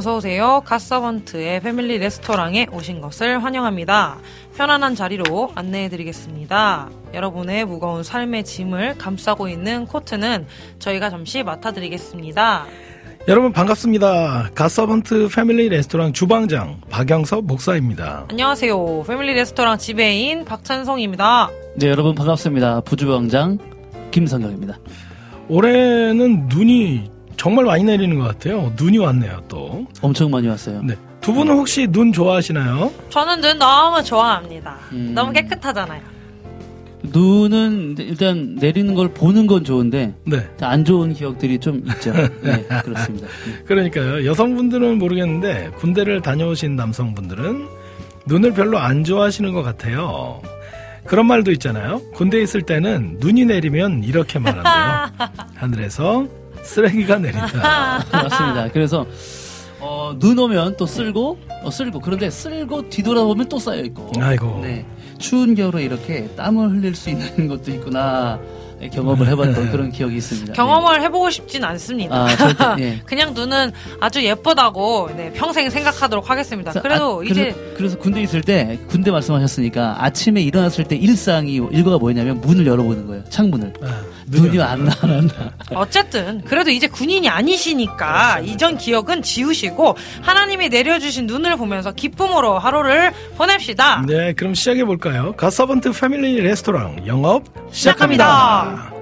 어서 오세요. 갓서번트의 패밀리 레스토랑에 오신 것을 환영합니다. 편안한 자리로 안내해 드리겠습니다. 여러분의 무거운 삶의 짐을 감싸고 있는 코트는 저희가 잠시 맡아 드리겠습니다. 여러분 반갑습니다. 갓서번트 패밀리 레스토랑 주방장 박영섭 목사입니다. 안녕하세요. 패밀리 레스토랑 지배인 박찬성입니다. 네, 여러분 반갑습니다. 부주방장 김성경입니다. 올해는 눈이 정말 많이 내리는 것 같아요. 눈이 왔네요, 또. 엄청 많이 왔어요. 네. 두 분은 혹시 눈 좋아하시나요? 저는 눈 너무 좋아합니다. 음. 너무 깨끗하잖아요. 눈은 일단 내리는 걸 보는 건 좋은데 네. 안 좋은 기억들이 좀 있죠. 네, 그렇습니다. 음. 그러니까요. 여성분들은 모르겠는데 군대를 다녀오신 남성분들은 눈을 별로 안 좋아하시는 것 같아요. 그런 말도 있잖아요. 군대에 있을 때는 눈이 내리면 이렇게 말한대요. 하늘에서 쓰레기가 내린다. 맞습니다. 그래서 어, 눈 오면 또 쓸고 어, 쓸고 그런데 쓸고 뒤돌아보면 또 쌓여 있고. 아이고. 네. 추운 겨울에 이렇게 땀을 흘릴 수 있는 것도 있구나 경험을 해봤던 그런 기억이 있습니다. 경험을 해보고 싶진 않습니다. 네. 아, 절대, 예. 그냥 눈은 아주 예쁘다고 네, 평생 생각하도록 하겠습니다. 그래도 아, 이제 그래서, 그래서 군대 있을 때 군대 말씀하셨으니까 아침에 일어났을 때 일상이 일과가 뭐냐면 문을 열어보는 거예요. 창문을. 아, 눈이 안 나, 안 나. 어쨌든 그래도 이제 군인이 아니시니까 이전 기억은 지우시고 하나님이 내려주신 눈을 보면서 기쁨으로 하루를 보냅시다. 네, 그럼 시작해 볼까요? 갓서번트 패밀리 레스토랑 영업 시작합니다. 시작합니다.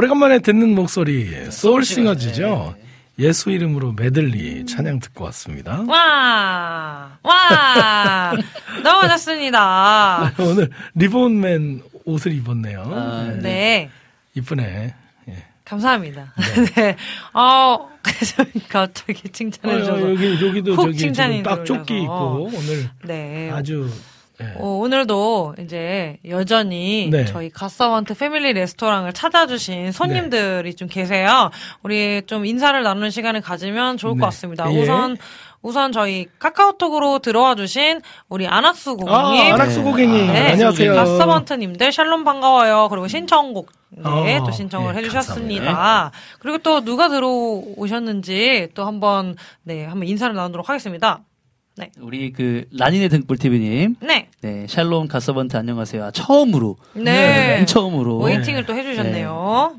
오래간만에 듣는 목소리 소울싱어즈죠. 예수 이름으로 메들리 찬양 듣고 왔습니다. 와, 와, 너무 좋습니다. 오늘 리본맨 옷을 입었네요. 아, 네. 이쁘네. 예. 감사합니다. 네. 어, 그래서 갑자기 칭찬해 어. 여기 여기도 훅 저기 칭찬이 딱 조끼 들어오셔서. 입고 오늘 네. 아주 예. 어, 오늘도 이제 여전히 네. 저희 가서번트 패밀리 레스토랑을 찾아주신 손님들이 좀 계세요. 우리 좀 인사를 나누는 시간을 가지면 좋을 네. 것 같습니다. 예. 우선 우선 저희 카카오톡으로 들어와 주신 우리 안학수 고객님. 아, 안학수 고객님 네, 안녕하세요. 가서번트님들 샬롬 반가워요. 그리고 신청곡 네, 어, 또 신청을 예, 해주셨습니다. 감사합니다. 그리고 또 누가 들어오셨는지 또 한번 네 한번 인사를 나누도록 하겠습니다. 우리 그 라니네 등불 TV님, 네, 네 샬롬 가서번트 안녕하세요. 아, 처음으로, 네, 맨 처음으로. 웨이팅을 또 해주셨네요.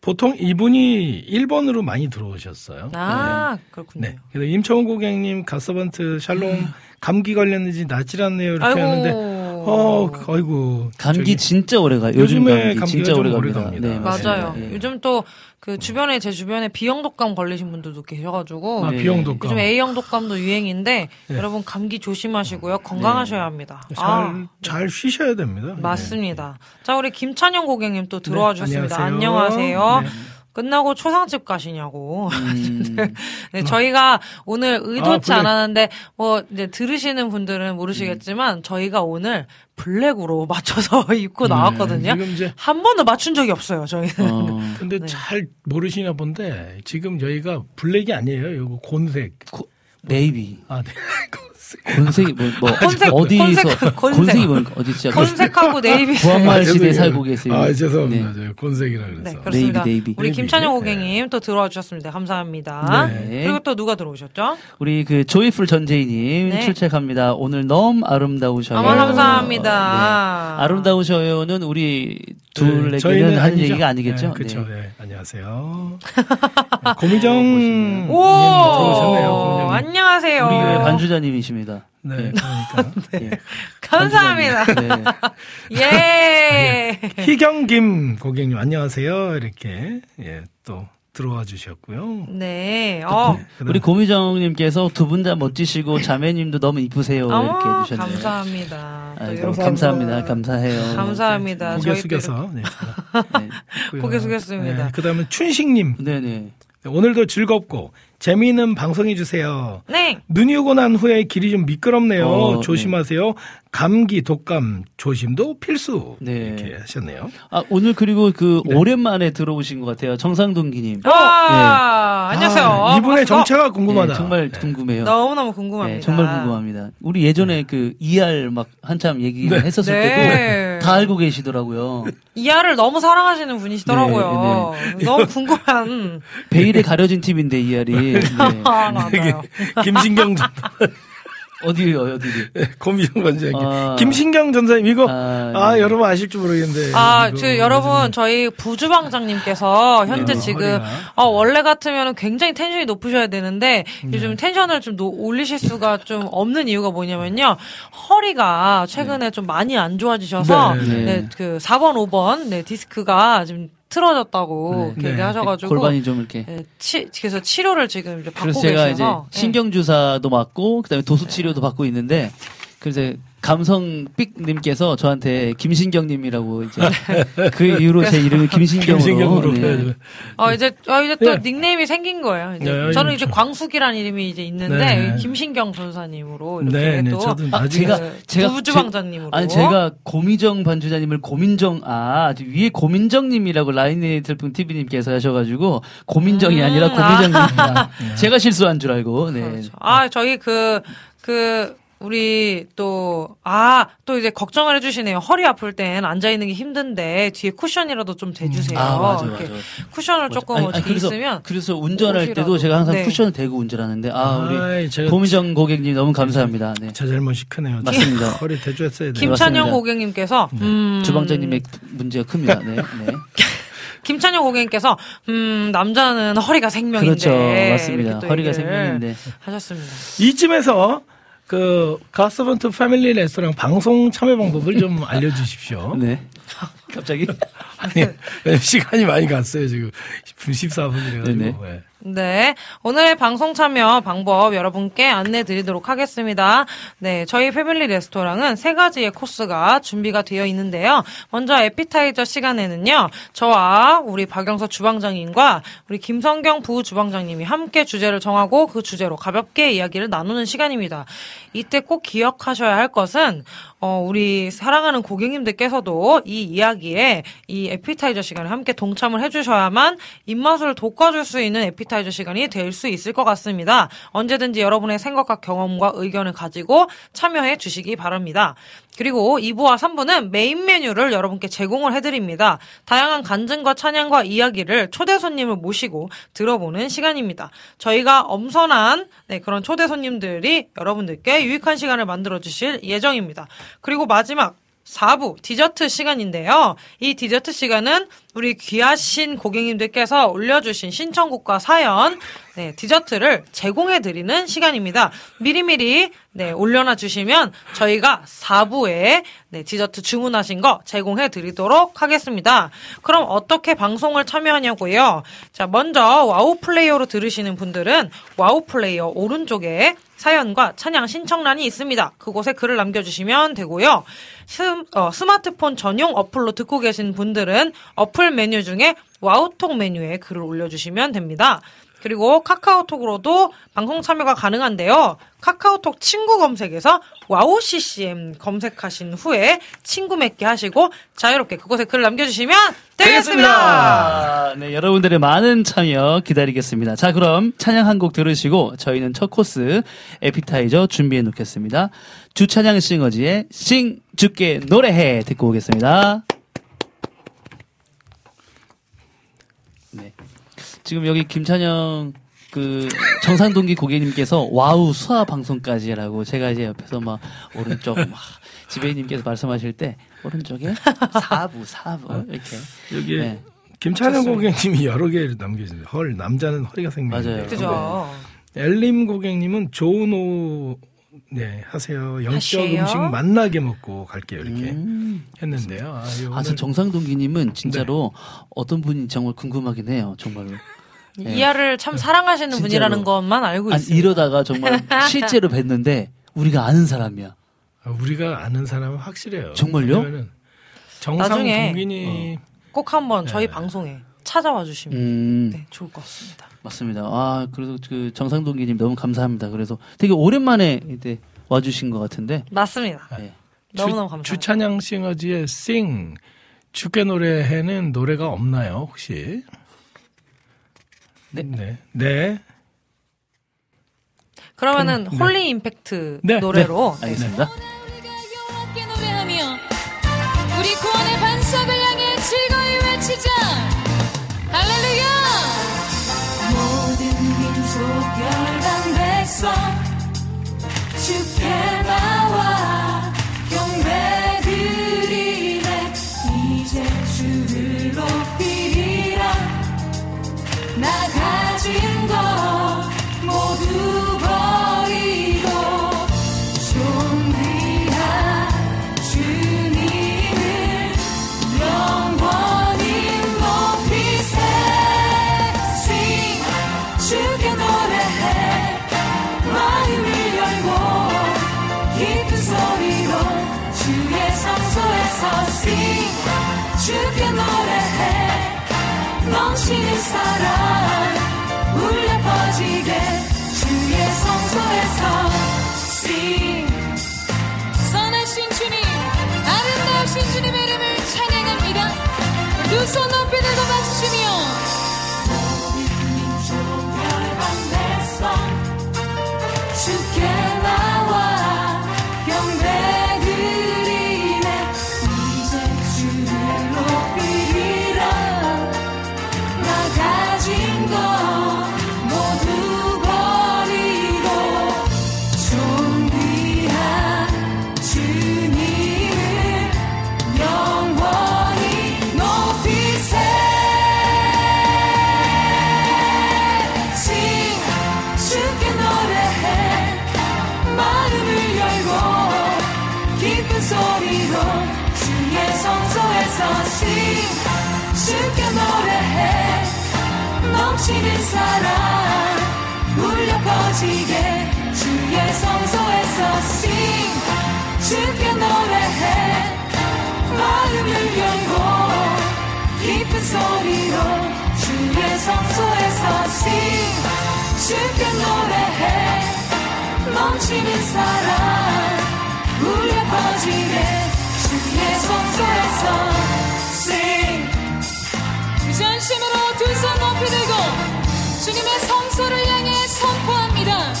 보통 이분이 1번으로 많이 들어오셨어요. 아, 그렇군요. 네. 그래서 임청훈 고객님 가서번트 샬롬 감기 걸렸는지 낫질 않네요 이렇게 아이고. 하는데 어 아이고 감기 저기 진짜 오래 가요. 요즘 감기 진짜 좀 오래 오래 갑니다. 갑니다. 네, 맞아요. 예. 요즘 또 그 주변에 제 주변에 B형 독감 걸리신 분들도 계셔가지고 아, 네. 비용 독감 요즘 A형 독감도 유행인데 네. 여러분 감기 조심하시고요. 건강하셔야 합니다. 잘, 아, 잘 쉬셔야 됩니다. 맞습니다. 자, 우리 김찬영 고객님 또 들어와 네, 주셨습니다. 안녕하세요. 안녕하세요. 네. 끝나고 초상집 가시냐고. 음, 네, 저희가 오늘 의도치 아. 않았는데 뭐 이제 들으시는 분들은 모르시겠지만 저희가 오늘 블랙으로 맞춰서 입고 나왔거든요. 네, 지금 이제 한 번도 맞춘 적이 없어요. 저희는. 어, 근데 네. 잘 모르시나 본데 지금 저희가 블랙이 아니에요. 이거 곤색. 네이비. 아, 네. 곤색이 뭐, 뭐 곤색, 어디서 곤색, 곤색. 곤색이 뭡니까? 어디 진짜 곤색하고 네이비. 구한말 아, 시대에 죄송해요. 살고 계세요. 아, 죄송합니다. 네. 저 곤색이라 네, 그래서. 그렇습니다. navy, navy. 우리. 김찬영 네. 고객님 또 들어와 주셨습니다. 감사합니다. 네. 그리고 또 누가 들어오셨죠? 우리 그 조이풀 전재희님 네. 출첵합니다. 오늘 너무 아름다우셔요. 네. 감사합니다. 아름다우셔요는 우리 네, 둘에게는 저희는 한 아니죠. 얘기가 아니겠죠? 네, 그렇죠. 네. 네. 안녕하세요. 고미정 님 오, 들어오셨네요. 고미정 님. 안녕하세요. 우리 교회 반주자님이십니다. 네, 그러니까. 예. 감사합니다. 반주자님. 네. 예. 희경김 고객님 안녕하세요. 이렇게 예, 또 들어와 주셨고요. 네. 어. 그다음- 우리 고미정님께서 두 분 다 멋지시고 자매님도 너무 이쁘세요. 어머, 이렇게 해주셨네요. 감사합니다. 또 아이고, 감사합니다. 감사해요. 감사합니다. 고개 숙여서 네, 네. 고개 숙였습니다. 네, 그다음에 춘식님 네네. 오늘도 즐겁고 재미있는 방송해 주세요. 네. 눈이 오고 난 후에 길이 좀 미끄럽네요. 어, 조심하세요. 감기, 독감 조심도 필수. 네. 이렇게 하셨네요. 아, 오늘 그리고 그 네. 오랜만에 들어오신 것 같아요. 정상동기님. 와, 안녕하세요. 아, 이분의 반갑습니다. 정체가 궁금하다. 네, 정말 네. 궁금해요. 너무너무 궁금합니다. 네, 정말 궁금합니다. 우리 예전에 그 ER 막 한참 얘기 네. 했었을 네. 때도 다 알고 계시더라고요. ER을 너무 사랑하시는 분이시더라고요. 네, 너무 궁금한. 베일에 가려진 팀인데 ER이. 네. 아, 맞아요. 김신경 전, 어디요, 어디? 고미정 관장님. 아. 김신경 전사님 이거 아, 아, 네. 여러분 아실지 모르겠는데. 아, 저 여러분 저희 부주방장님께서 현재 네, 지금. 어, 원래 같으면 굉장히 텐션이 높으셔야 되는데 네. 요즘 텐션을 좀 노- 올리실 수가 좀 없는 이유가 뭐냐면요 허리가 최근에 좀 많이 안 좋아지셔서 네, 네. 네, 그 4번 5번 네, 디스크가 지금 틀어졌다고 네. 네. 얘기하셔가지고 골반이 좀 이렇게. 네, 치, 그래서 치료를 지금 이제 받고 그래서 제가 이제 계셔서 네. 신경 주사도 맞고 그다음에 도수 치료도 받고 있는데 그래서 감성 삑님께서 저한테 김신경님이라고 이제 그 이후로 제 이름을 김신경으로, 김신경으로. 네. 네. 어, 이제, 어, 이제 또 네. 닉네임이 생긴 거예요. 이제 네, 저는 이제 광숙이라는 이름이 이제 있는데, 네. 김신경 전사님으로 이렇게 네, 네, 또. 아, 제가- 그 제가- 부주방장님으로. 아니 제가 고미정 반주자님을 고민정 아 위에 고민정님이라고 라인에 들분 TV님께서 하셔가지고 고민정이 음, 아니라 고민정님입니다. 제가 실수한 줄 알고 네. 그렇죠. 아, 저희 그, 그, 우리 또, 아, 또 이제 걱정을 해주시네요. 허리 아플 땐 앉아있는 게 힘든데, 뒤에 쿠션이라도 좀 대주세요. 아 맞아 이렇게 맞아. 쿠션을 조금 아니, 아니, 그래서 있으면. 그래서 운전할 때도 옷이라도. 제가 항상 네. 쿠션을 대고 운전하는데 아 우리 아이, 고미정 고객님 너무 감사합니다. 네. 제 잘못이 크네요. 맞습니다. 허리 대줘했어야 돼요. 김찬영. 고객님께서, 음. 주방장님의 문제가 큽니다. 네. 네. 김찬영 고객님께서, 음, 남자는 허리가 생명인데. 그렇죠. 맞습니다. 허리가 생명인데. 하셨습니다. 이쯤에서 그 가스번트 패밀리 레스토랑 방송 참여 방법을 좀 알려주십시오. 네. 갑자기 아니, 시간이 많이 갔어요, 지금. 14분이라가지고. 네 네. 네. 네. 오늘 방송 참여 방법 여러분께 안내 드리도록 하겠습니다. 네. 저희 패밀리 레스토랑은 세 가지의 코스가 준비가 되어 있는데요. 먼저 에피타이저 시간에는요. 저와 우리 박영서 주방장님과 우리 김성경 부주방장님이 함께 주제를 정하고 그 주제로 가볍게 이야기를 나누는 시간입니다. 이때 꼭 기억하셔야 할 것은 어, 우리 사랑하는 고객님들께서도 이 이야기에 이 에피타이저 시간에 함께 동참을 해주셔야만 입맛을 돋궈줄 수 있는 에피타이저 시간이 될 수 있을 것 같습니다. 언제든지 여러분의 생각과 경험과 의견을 가지고 참여해 주시기 바랍니다. 그리고 2부와 3부는 메인 메뉴를 여러분께 제공을 해드립니다. 다양한 간증과 찬양과 이야기를 초대 손님을 모시고 들어보는 시간입니다. 저희가 엄선한 네, 그런 초대 손님들이 여러분들께 유익한 시간을 만들어 주실 예정입니다. 그리고 마지막 4부 디저트 시간인데요. 이 디저트 시간은 우리 귀하신 고객님들께서 올려주신 신청곡과 사연, 네, 디저트를 제공해드리는 시간입니다. 미리미리, 네, 올려놔 주시면 저희가 4부에, 네, 디저트 주문하신 거 제공해드리도록 하겠습니다. 그럼 어떻게 방송을 참여하냐고요? 자, 먼저 와우 플레이어로 들으시는 분들은 와우 플레이어 오른쪽에 사연과 찬양 신청란이 있습니다. 그곳에 글을 남겨주시면 되고요. 스, 어, 스마트폰 전용 어플로 듣고 계신 분들은 어플 메뉴 중에 와우톡 메뉴에 글을 올려주시면 됩니다. 그리고 카카오톡으로도 방송 참여가 가능한데요. 카카오톡 친구 검색에서 와우 CCM 검색하신 후에 친구 맺기 하시고 자유롭게 그곳에 글을 남겨주시면 되겠습니다. 아, 네, 여러분들의 많은 참여 기다리겠습니다. 자, 그럼 찬양 한 곡 들으시고 저희는 첫 코스 에피타이저 준비해 놓겠습니다. 주찬양 싱어즈의 sing 주께 노래해 듣고 오겠습니다. 네. 지금 여기 김찬영 그 정상동기 고객님께서 와우 수화 방송까지라고 제가 이제 옆에서 막 오른쪽 막 지배인님께서 말씀하실 때 오른쪽에 사부 사부 이렇게 여기 네. 김찬영. 고객님이 여러 개를 남겨주세요. 헐, 남자는 허리가 생기는데. 맞아요. 그죠? 엘림 고객님은 좋은 오후 네 하세요. 영적 하세요. 음식 만나게 먹고 갈게요. 이렇게 음. 했는데요. 아, 요 아, 오늘 저 정상동기님은 진짜로 어떤 분이 정말 궁금하긴 해요. 정말로. 네. 이하를 참 사랑하시는 진짜로. 분이라는 것만 알고 아니, 있습니다. 이러다가 정말 실제로 뵀는데 우리가 아는 사람이야. 아, 우리가 아는 사람은 확실해요. 정말요? 정상 나중에 동gin이 꼭 한번 저희 네. 방송에 찾아와 주시면 음, 네, 좋을 것 같습니다. 맞습니다. 아, 그래도 그 정상동기님 너무 감사합니다. 그래서 되게 오랜만에 이제 와주신 것 같은데. 맞습니다. 네. 너무너무 감사합니다. 주찬양 Singers의 Sing 주께 노래해는 노래가 없나요 혹시? 네. 네. 네. 그러면은 네. Holy Impact 네, 노래로 알겠습니다. 우리가 여호와께 노래하며 우리 구원의 반석을 향해 즐거이 외치자 할렐루야 모든 민족 열방 백성 주께 넘 넘치는 사랑. 울려 퍼지게 주의 성소에서 sing. 주께 노래해. 마음을 열고 깊은 소리로 주의 성소에서 sing. 주께 노래해. 넘치는 사랑. 울려 퍼지게 주의 성소에서 sing. 전심으로 두 손 높이 들고 주님의 성소를 향해 선포합니다.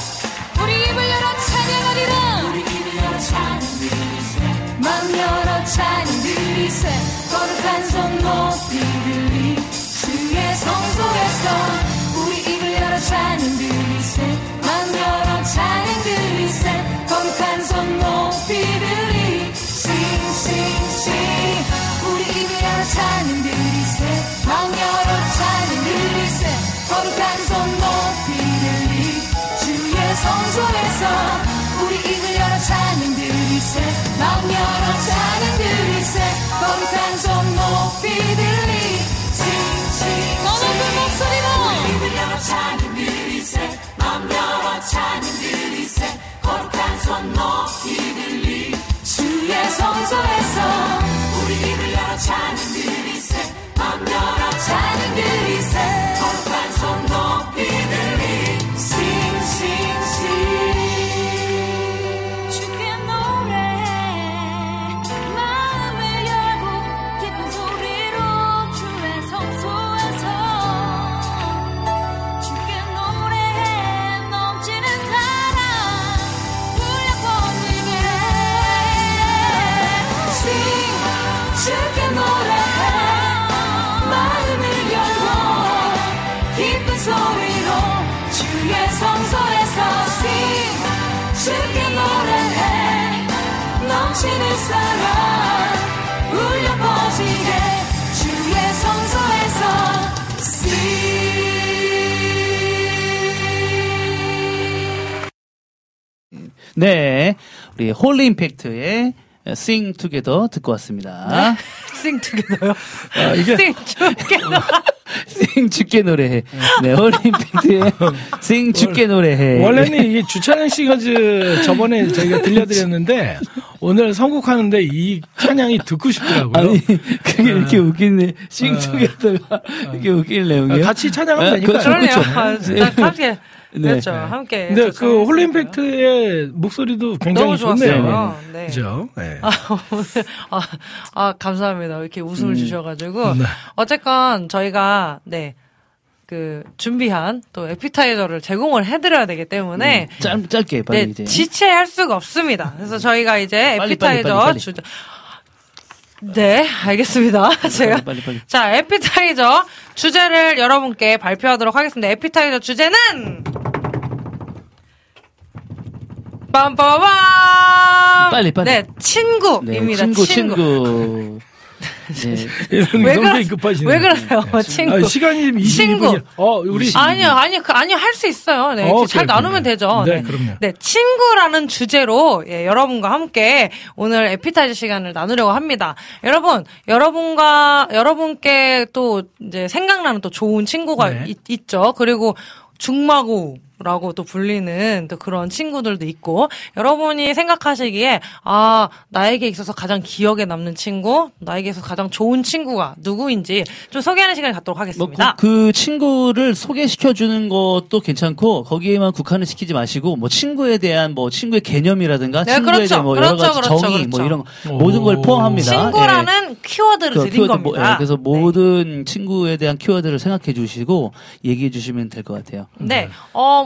우리 입을 열어 찬양하리라. 우리 입을 열어 찬양 들리세. 맘 열어 찬양 들리세. 거룩한 손 높이 들리 주의 성소에서 우리 입을 열어 찬양 들리세. 맘 열어 찬양 들리세. 거룩한 손 높이 들리 sing sing sing 우리 입을 열어 찬양 들리세. 맘 열어 찬양 들리세 거룩한 손 높이 들리 주의 성소에서 우리 입을 열어 찬양 들리세. 마음 열어 찬양 들리세. 거룩한 손 높이 들리 싱싱 더 높은 목소리로. 입을 열어 찬양 들리세. 마음 열어 찬양 들리세. 거룩한 손 높이 들리 주의 성소에서 우리 입을 열어 찬양 들리세. 마음 열어 찬양 들리세 거룩 깊은 소리로 주의 성소에서 sing 주께 노래해. 넘치는 사랑 울려 퍼지게 주의 성소에서 sing 네, 우리 Holy Impact의 Sing Together 듣고 왔습니다. Sing Together요. 아, 이게 Sing Together. Sing 주께 노래해. 네, Impact의 Sing 주께 노래해. 원래는 이게 주찬양 씨가 저- 저번에 저희가 들려드렸는데 오늘 선곡하는데 이 찬양이 듣고 싶더라고요. 아니, 그게 이렇게 웃기네. Sing Together가 이렇게 웃길 내용이에요. 아, 같이 찬양하면 아, 되니까. 그렇죠, 그러네요. 그렇죠. 아, 함께 네. 그렇죠. 함께. 근데 저그 Holy 찬양했으니까요. Impact의 목소리도 굉장히 너무 좋네요. 좋았어요. 네. 그죠? 네. 아, 오늘, 아, 아, 감사합니다. 이렇게 웃음을 음. 주셔가지고. 네. 어쨌건 저희가, 네, 그, 준비한 또 에피타이저를 제공을 해드려야 되기 때문에. 짧, 짧게, 빨리 네, 이제. 지체할 수가 없습니다. 그래서 저희가 이제 빨리, 에피타이저 빨리, 빨리. 주제. 네, 알겠습니다. 제가. 빨리, 빨리. 자, 에피타이저 주제를 여러분께 발표하도록 하겠습니다. 에피타이저 주제는 빰빠밤! 빨리, 빨리. 네, 친구입니다. 친구, 친구. 친구. 네. 이런 왜 그러- 급하시네. 왜 그러세요, 친구? 아, 시간이 22분이. 친구. 어, 우리 아니요, 아니요, 그, 아니요, 할 수 있어요. 네, 어, 이렇게 잘 나누면. 되죠. 네, 그럼요. 네, 친구라는 주제로, 예, 여러분과 함께 오늘 에피타이저 시간을 나누려고 합니다. 여러분, 여러분과, 여러분께 또, 이제 생각나는 또 좋은 친구가 네. 있, 있죠. 그리고 중마고, 라고 또 불리는 또 그런 친구들도 있고 여러분이 생각하시기에 아 나에게 있어서 가장 기억에 남는 친구 나에게 있어서 가장 좋은 친구가 누구인지 좀 소개하는 시간을 갖도록 뭐, 하겠습니다. 그, 그 친구를 소개시켜 주는 것도 괜찮고 거기에만 국한을 시키지 마시고 뭐 친구에 대한 뭐 친구의 개념이라든가 네, 친구에 그렇죠. 대한 뭐 여러 그렇죠, 가지 그렇죠, 정의 뭐 그렇죠. 이런 오. 모든 걸 포함합니다. 친구라는 키워드를 그 드린 키워드 뭐, 겁니다. 예, 그래서 네. 모든 친구에 대한 키워드를 생각해 주시고 얘기해 주시면 될 것 같아요. 네. 어, 뭐,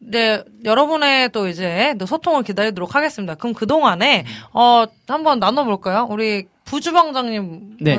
네, 여러분의 또 이제 또 소통을 기다리도록 하겠습니다. 그럼 그동안에, 어, 한번 나눠볼까요? 우리 부주방장님은 네.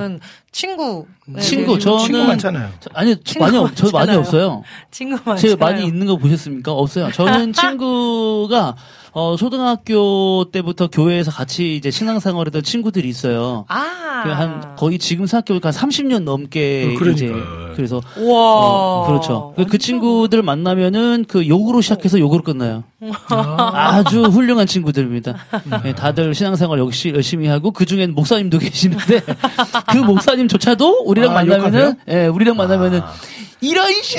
친구. 네, 친구, 네, 저는- 친구 많잖아요. 저- 저 친구 많이 없, 저 많이 많잖아요. 없어요. 친구 많잖아요. 제가 많이 있는 거 보셨습니까? 없어요. 저는 친구가 어, 초등학교 때부터 교회에서 같이 이제 신앙생활 했던 친구들이 있어요. 아. 그한 거의 지금 생각해보니까 한 30년 넘게 어, 그러니까. 이제 그래서 우와. 어, 그렇죠. 그, 그 친구들 만나면은 그 욕으로 시작해서 욕으로 끝나요. 아주 훌륭한 친구들입니다. 네, 다들 신앙생활 역시 열심히 하고 그 중엔 목사님도 계시는데 그 목사님조차도 우리랑 아, 만나면은? 예, 우리랑 만나면은 아. 이런 씨.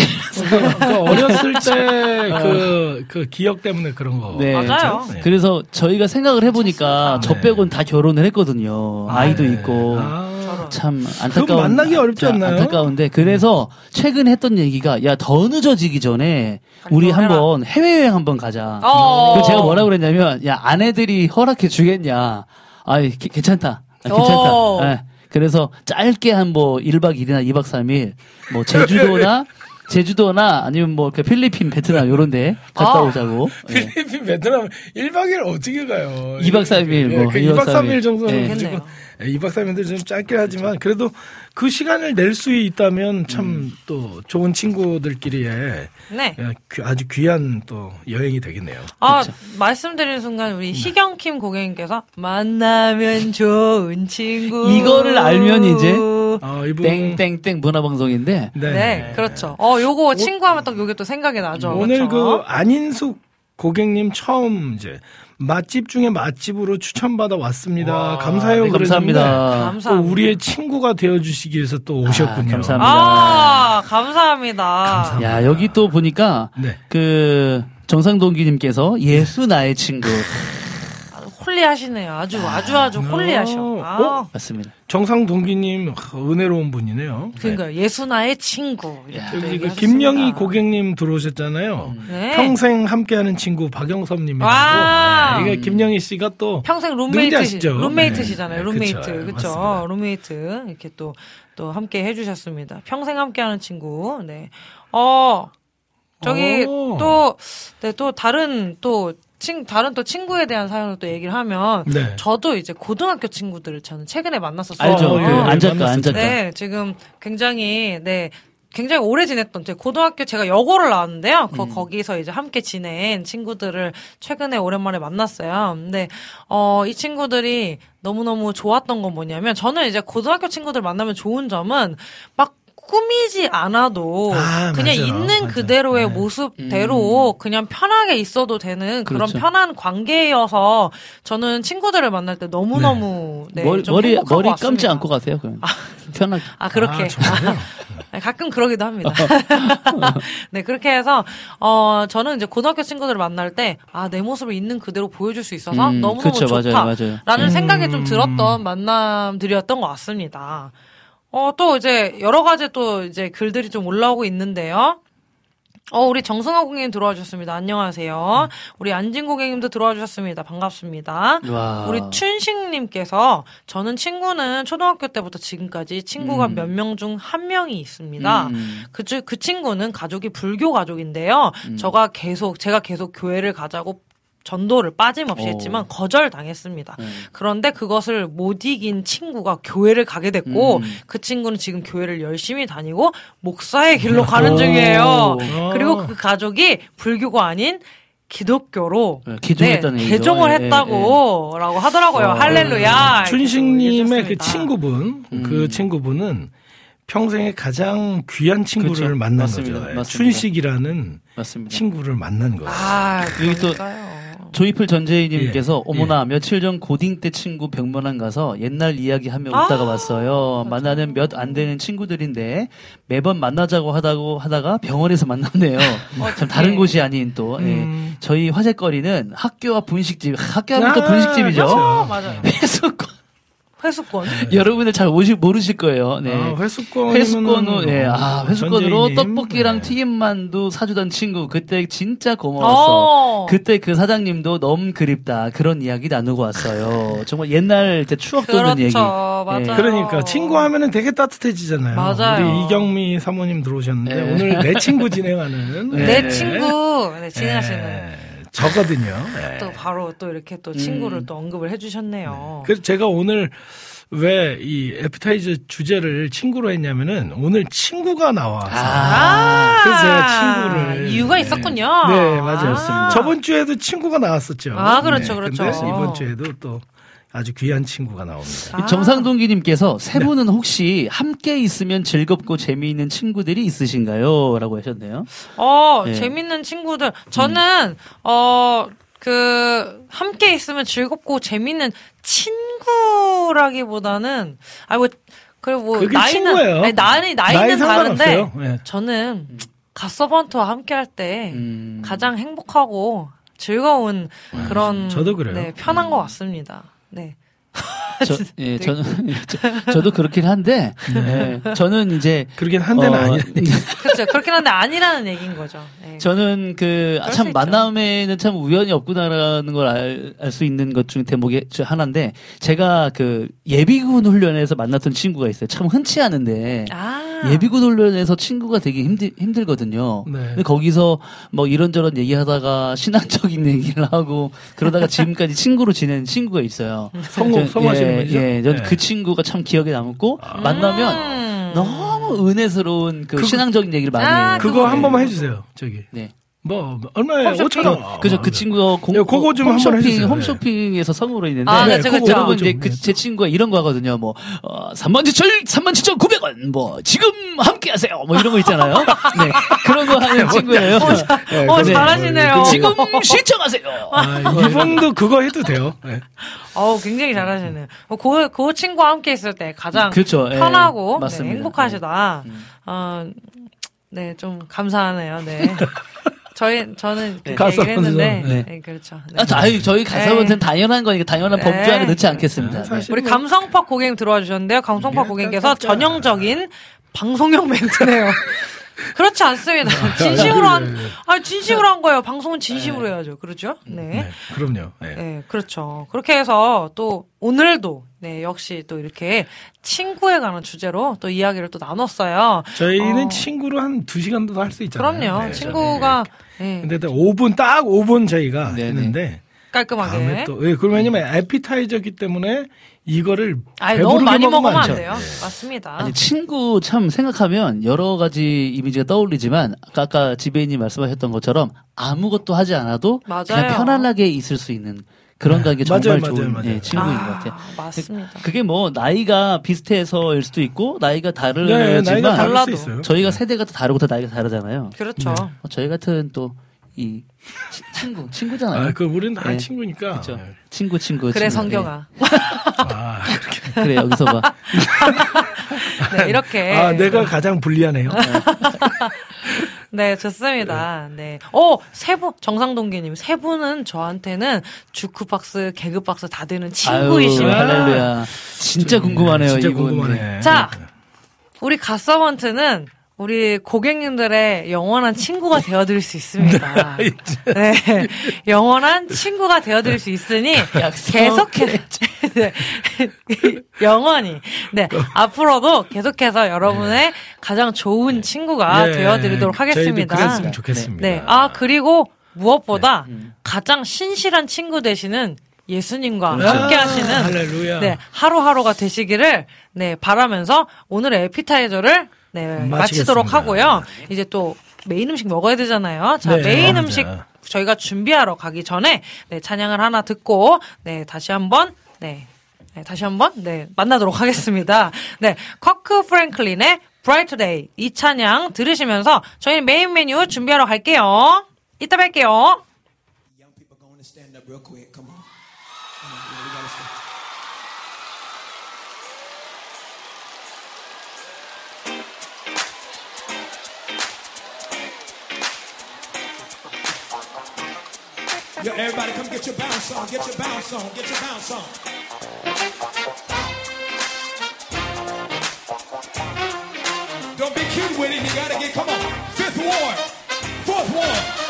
그 어렸을 때 그그 기억 때문에 그런 거. 네. 맞아요. 네. 그래서 저희가 생각을 해보니까 저 네. 빼곤 다 결혼을 했거든요. 아 이도 네. 있고. 아. 참 안타까운 만나기 어렵지 자, 않나요? 안타까운데 그래서 최근에 했던 얘기가 야 더 늦어지기 전에 우리. 한번 해외 여행 한번 가자. 어. 그 제가 뭐라 그랬냐면 야 아내들이 허락해 주겠냐. 아 괜찮다. 아, 괜찮다. 어. 예. 그래서 짧게 한 뭐 1박 2일이나 2박 3일 뭐 제주도나 제주도나 아니면 뭐 이렇게 필리핀, 베트남 요런 데 갔다 아. 오자고. 예. 필리핀, 베트남 1박 2일 어떻게 가요? 2박 3일 뭐그 2박 2박 3일 3일 정도는 예. 좋겠네요. 2박 3일도 좀 짧게 하지만 그래도 그 시간을 낼 수 있다면 참또 좋은 친구들끼리의 네. 귀- 아주 귀한 또 여행이 되겠네요. 아, 말씀드리는 순간 우리 희경킴 고객님께서 만나면 좋은 친구. 이거를 알면 이제 아, 이분 땡땡땡 문화방송인데 네. 네, 그렇죠. 어, 요거 친구하면 딱 요게 또 생각이 나죠. 오늘 그 그렇죠? 안인숙 고객님 처음 이제 맛집 중에 맛집으로 추천받아 왔습니다. 와, 감사해요. 네, 감사합니다. 또 감사합니다. 우리의 친구가 되어주시기 위해서 또 오셨군요. 감사합니다. 아, 감사합니다. 야 여기 또 보니까 네. 그 정상동기님께서 예수 나의 친구 홀리하시네요. 아주 아주 아주 홀리하셔. 어, 아, 어? 맞습니다. 정상 동기님 은혜로운 분이네요. 그러니까 예수나의 친구. 여기 그 얘기하셨습니다. 김영희 고객님 들어오셨잖아요. 네. 평생 함께하는 친구 박영섭님이라고. 와. 네, 이게 김영희 씨가 또 평생 룸메이트? 룸메이트시잖아요. 네, 룸메이트. 그쵸, 그렇죠. 맞습니다. 룸메이트. 이렇게 또 또 함께 해 주셨습니다. 평생 함께 하는 친구. 네. 어. 저기 오. 또 네, 또 다른 또 친, 다른 또 친구에 대한 사연을 또 얘기를 하면 네. 저도 이제 고등학교 친구들을 저는 최근에 만났었어요. 알죠? 그 예, 안작가 만났었죠. 안작가. 네, 지금 굉장히 네 굉장히 오래 지냈던 제 고등학교 제가 여고를 나왔는데요. 거, 거기서 이제 함께 지낸 친구들을 최근에 오랜만에 만났어요. 근데 어 이 친구들이 너무너무 좋았던 건 뭐냐면 저는 이제 고등학교 친구들 만나면 좋은 점은 막 꾸미지 않아도 아, 그냥 맞아요. 있는 맞아요. 그대로의 네. 모습대로 그냥 편하게 있어도 되는 그런 그렇죠. 편한 관계여서 저는 친구들을 만날 때 너무너무 네. 머리 좀 머리 머리. 감지 않고 가세요. 그냥 편하게. 아 그렇게 아? 네, 가끔 그러기도 합니다. 네 그렇게 해서 어 저는 이제 고등학교 친구들을 만날 때 아 내 모습을 있는 그대로 보여줄 수 있어서 음, 너무 너무 좋다라는. 음. 생각이 좀 들었던 만남들이었던 것 같습니다. 어 또 이제 여러 가지 또 이제 글들이 좀 올라오고 있는데요. 어, 우리 정승아 고객님 들어와 주셨습니다. 안녕하세요. 우리 안진 고객님도 들어와 주셨습니다. 반갑습니다. 와. 우리 춘식님께서 저는 친구는 초등학교 때부터 지금까지 친구가 음. 몇명 중 한 명이 있습니다. 음. 그, 주- 그 친구는 가족이 불교 가족인데요. 음. 저가 계속, 제가 계속 교회를 가자고 전도를 빠짐없이 오. 했지만 거절당했습니다. 음. 그런데 그것을 못 이긴 친구가 교회를 가게 됐고 음. 그 친구는 지금 교회를 열심히 다니고 목사의 길로 가는 오. 중이에요. 어. 그리고 그 가족이 불교가 아닌 기독교로 네, 개종했다는 네. 개종을 예, 예, 했다고 라고 하더라고요. 어. 할렐루야. 춘식님의 그 친구분, 음. 그 친구분은 평생에 가장 귀한 친구를 그렇죠. 만난 맞습니다. 거죠. 예, 맞습니다. 춘식이라는 맞습니다. 친구를 만난 거예요. 아, 여기 또 그러니까요. 조이풀 전재희님께서 예. 어머나 며칠 전 고딩 때 친구 병문안 가서 옛날 이야기 하며 아, 웃다가 왔어요. 만나는 몇 안 되는 친구들인데 매번 만나자고 하다고 하다가 병원에서 만났네요. 참 다른 곳이 아닌 또 예. 음. 저희 화제거리는 학교와 분식집 학교 하면 또 아, 분식집이죠. 그렇죠. 어, 맞아요. 회수권 회수권. 여러분들 잘 모시, 모르실 거예요. 네. 아, 회수권 회수권으로 예, 아, 회수권으로. 떡볶이랑 네. 튀김만두 사주던 친구 그때 진짜 고마웠어. 어. 그때 그 사장님도 너무 그립다 그런 이야기 나누고 왔어요. 정말 옛날 때 추억 돋는 얘기. 그렇죠. 맞아요. 예. 그러니까 친구 하면은 되게 따뜻해지잖아요. 맞아요. 우리 이경미 사모님 들어오셨는데 네. 오늘 내 친구 진행하는 내 네. 친구 네, 진행하시는 네, 저거든요. 네. 또 바로 또 이렇게 또 음. 친구를 또 언급을 해주셨네요. 그래서 제가 오늘 왜이 애프타이저 주제를 친구로 했냐면은 오늘 친구가 나와서 아, 그래서 제가 친구를 이유가 네. 있었군요. 네 맞아요. 아. 저번 주에도 친구가 나왔었죠. 아, 그렇죠, 네, 그렇죠. 이번 주에도 또 아주 귀한 친구가 나옵니다. 아. 정상동기님께서 세 분은 혹시 함께 있으면 즐겁고 재미있는 친구들이 있으신가요? 라고 하셨네요. 어, 예. 재밌는 친구들. 저는, 어, 그, 함께 있으면 즐겁고 재밌는 친구라기보다는, 아, 뭐, 그리고 뭐, 그게 나이는, 친구예요. 아니, 나이, 나이 나이는 다른데. 예. 저는 갓서번트와 함께 할때 음. 가장 행복하고 즐거운 그런, 저도 그래요. 네, 편한 것 같습니다. 네. 저, 예, 저는, 저, 도 그렇긴 한데, 예, 저는 이제, 그러긴 한 데는 어, 아니라. 그렇죠. 그렇긴 한데 아니라는 얘기인 거죠. 네. 저는 그, 참. 만남에는 참 우연이 없구나라는 걸 알, 알수 있는 것 중에 대목이 중 하나인데, 제가 그, 예비군 훈련에서 만났던 친구가 있어요. 참 흔치 않은데, 아. 예비군 훈련에서 친구가 되게 힘들, 힘들거든요. 네. 근데 거기서 뭐 이런저런 얘기하다가 신앙적인 얘기를 하고 그러다가 지금까지 친구로 지낸 친구가 있어요. 성공, 저- 성공하시는 예? 예, 전 네. 그 친구가 참 기억에 남고 만나면 음. 너무 은혜스러운 그 그거- 신앙적인 얘기를 많이 아, 해요. 그거 한 네. 번만 해주세요. 저기. 네. 뭐, 얼마에? 홈쇼핑. 5천 원. 그죠 그 친구가 공, 네, 그거 좀 홈쇼핑 해주세요. 홈쇼핑에서 성우로 있는데 아, 네, 그쵸, 그거 그쵸. 여러분 좀, 이제 그, 네. 제 친구가 이런 거 하거든요. 뭐 어, 3만 7천 3만 7천 900원 뭐 지금 함께 하세요. 뭐 이런 거 있잖아요. 네. 그런 거 하는 친구예요. 네, 어, 잘하시네요. 지금 신청하세요. 아, 이분도 그거 해도 돼요. 네. 어우, 굉장히 잘하시네요. 어, 그, 그 친구와 함께 있을 때 가장 그렇죠. 예, 편하고 네, 맞습니다. 행복하시다. 음. 어, 네, 좀 감사하네요. 네. 저희 저는 그렇게 가서 얘기를 했는데, 네. 네, 그렇죠. 네. 아, 저, 아유, 저희 가사분들은 네. 당연한 거니까 당연한 네. 범주 안에 넣지 않겠습니다. 사실 우리 뭐- 감성팍 고객님 들어와 주셨는데요. 감성팍 네, 고객님께서. 전형적인 방송용 멘트네요. 그렇지 않습니다. 진심으로 한, 아, 진심으로 한 거예요. 방송은 진심으로 해야죠. 그렇죠? 네. 네, 그럼요. 네. 네, 그렇죠. 그렇게 해서 또 오늘도 네, 역시 또 이렇게 친구에 관한 주제로 또 이야기를 또 나눴어요. 저희는 어. 친구로 한 두 시간도 할 수 있잖아요. 그럼요. 네. 친구가 네, 근데 또 5분, 딱 5분 저희가 네네. 했는데. 깔끔하게. 다음에 또, 예, 그럼 왜냐면 에피타이저기 때문에 이거를. 아니, 너무 많이 먹으면 안 안 돼요. 돼. 맞습니다. 아니, 친구 참 생각하면 여러 가지 이미지가 떠올리지만 아까, 아까 지배인님 말씀하셨던 것처럼 아무것도 하지 않아도 맞아요. 그냥 편안하게 있을 수 있는 그런 관계 정말 맞아요, 맞아요, 좋은 맞아요. 예, 친구인 아, 것 같아요. 맞습니다. 그게 뭐 나이가 비슷해서일 수도 있고 나이가 네, 다르지만 나이가 다를 달라도. 저희가 세대가 다 다르고 다 나이가 다르잖아요. 그렇죠. 네. 어, 저희 같은 또 이 친구 친구잖아요. 아, 그, 우리는 다 네. 친구니까. 그렇죠. 네. 친구 친구. 그래, 친구. 성경아. 아, 그렇게. 예. 그래 여기서 봐. 네, 이렇게. 아, 내가 가장 불리하네요. 네, 좋습니다. 네. 어, 세 분, 정상동기님, 세 분은 저한테는 주크박스, 개그박스 다 되는 아유, 친구이시면. 할렐루야. 진짜 궁금하네요. 진짜 이분. 궁금하네. 자, 우리 갓서번트는 우리 고객님들의 영원한 친구가 되어드릴 수 있습니다. 네, 영원한 친구가 되어드릴 수 있으니 계속해서 네, 영원히 네 앞으로도 계속해서 여러분의 가장 좋은 친구가 예, 되어드리도록 하겠습니다. 그랬으면 좋겠습니다. 네, 아 그리고 무엇보다 음. 가장 신실한 친구 되시는 예수님과 아, 함께 하시는 할렐루야. 네, 하루하루가 되시기를 네, 바라면서 오늘의 에피타이저를 네, 마치겠습니다. 마치도록 하고요. 이제 또 메인 음식 먹어야 되잖아요. 자, 네, 메인 맞아요. 음식 저희가 준비하러 가기 전에 네, 찬양을 하나 듣고 네, 다시 한번 네. 네, 다시 한번 네, 만나도록 하겠습니다. 네, 커크 프랭클린의 Bright Day 이 찬양 들으시면서 저희는 메인 메뉴 준비하러 갈게요. 이따 뵐게요. Yo, everybody come get your bounce on, get your bounce on, get your bounce on. Don't be cute with it, you gotta get, come on. Fifth ward, fourth ward.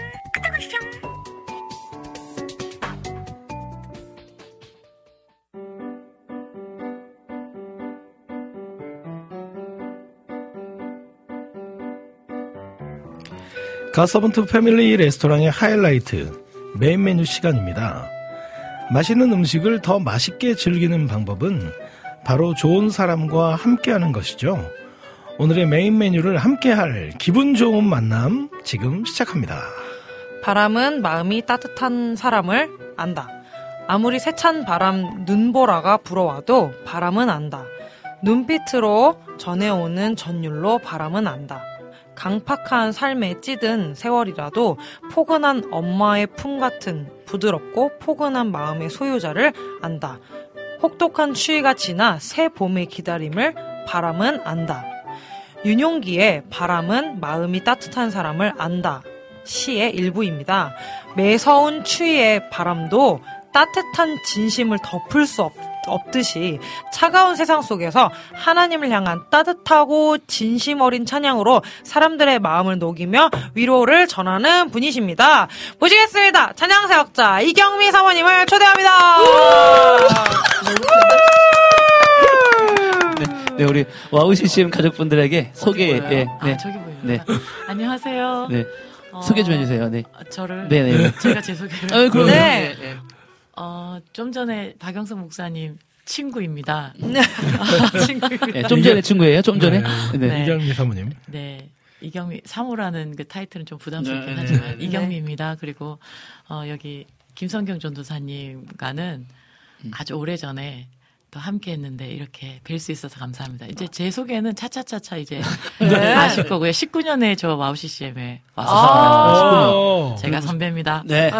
갓서번트 패밀리 레스토랑의 하이라이트 메인 메뉴 시간입니다. 맛있는 음식을 더 맛있게 즐기는 방법은 바로 좋은 사람과 함께하는 것이죠. 오늘의 메인 메뉴를 함께할 기분 좋은 만남 지금 시작합니다. 바람은 마음이 따뜻한 사람을 안다. 아무리 세찬 바람 눈보라가 불어와도 바람은 안다. 눈빛으로 전해오는 전율로 바람은 안다. 강팍한 삶에 찌든 세월이라도 포근한 엄마의 품 같은 부드럽고 포근한 마음의 소유자를 안다. 혹독한 추위가 지나 새 봄의 기다림을 바람은 안다. 윤용기의 바람은 마음이 따뜻한 사람을 안다. 시의 일부입니다. 매서운 추위의 바람도 따뜻한 진심을 덮을 수 없, 없듯이 차가운 세상 속에서 하나님을 향한 따뜻하고 진심 어린 찬양으로 사람들의 마음을 녹이며 위로를 전하는 분이십니다. 모시겠습니다. 찬양 사역자 이경미 사모님을 초대합니다. 네, 우리 와우 CCM 가족분들에게 소개, 예, 네, 아, 저기 보여요. 네, 안녕하세요. 네. 어, 소개 좀 해주세요. 네. 아, 저를 네, 네. 제가 제 소개를. 아, 그럼 네. 네. 어, 좀 전에 박영석 목사님 친구입니다. 아, 친구입니다. 네, 좀 전에 친구예요. 좀 전에. 네. 네. 네. 이경미 사모님. 네. 이경미 사모라는 그 타이틀은 좀 부담스럽긴 네. 하지만 이경미입니다. 그리고 어, 여기 김성경 전도사님과는 음. 아주 오래 전에 또 함께 했는데 이렇게 뵐 수 있어서 감사합니다. 이제 제 소개는 차차차차 이제 네. 아실 거고요. 19년에 저 와우 CCM에 아. 왔었어요. 오. 제가 선배입니다. 네.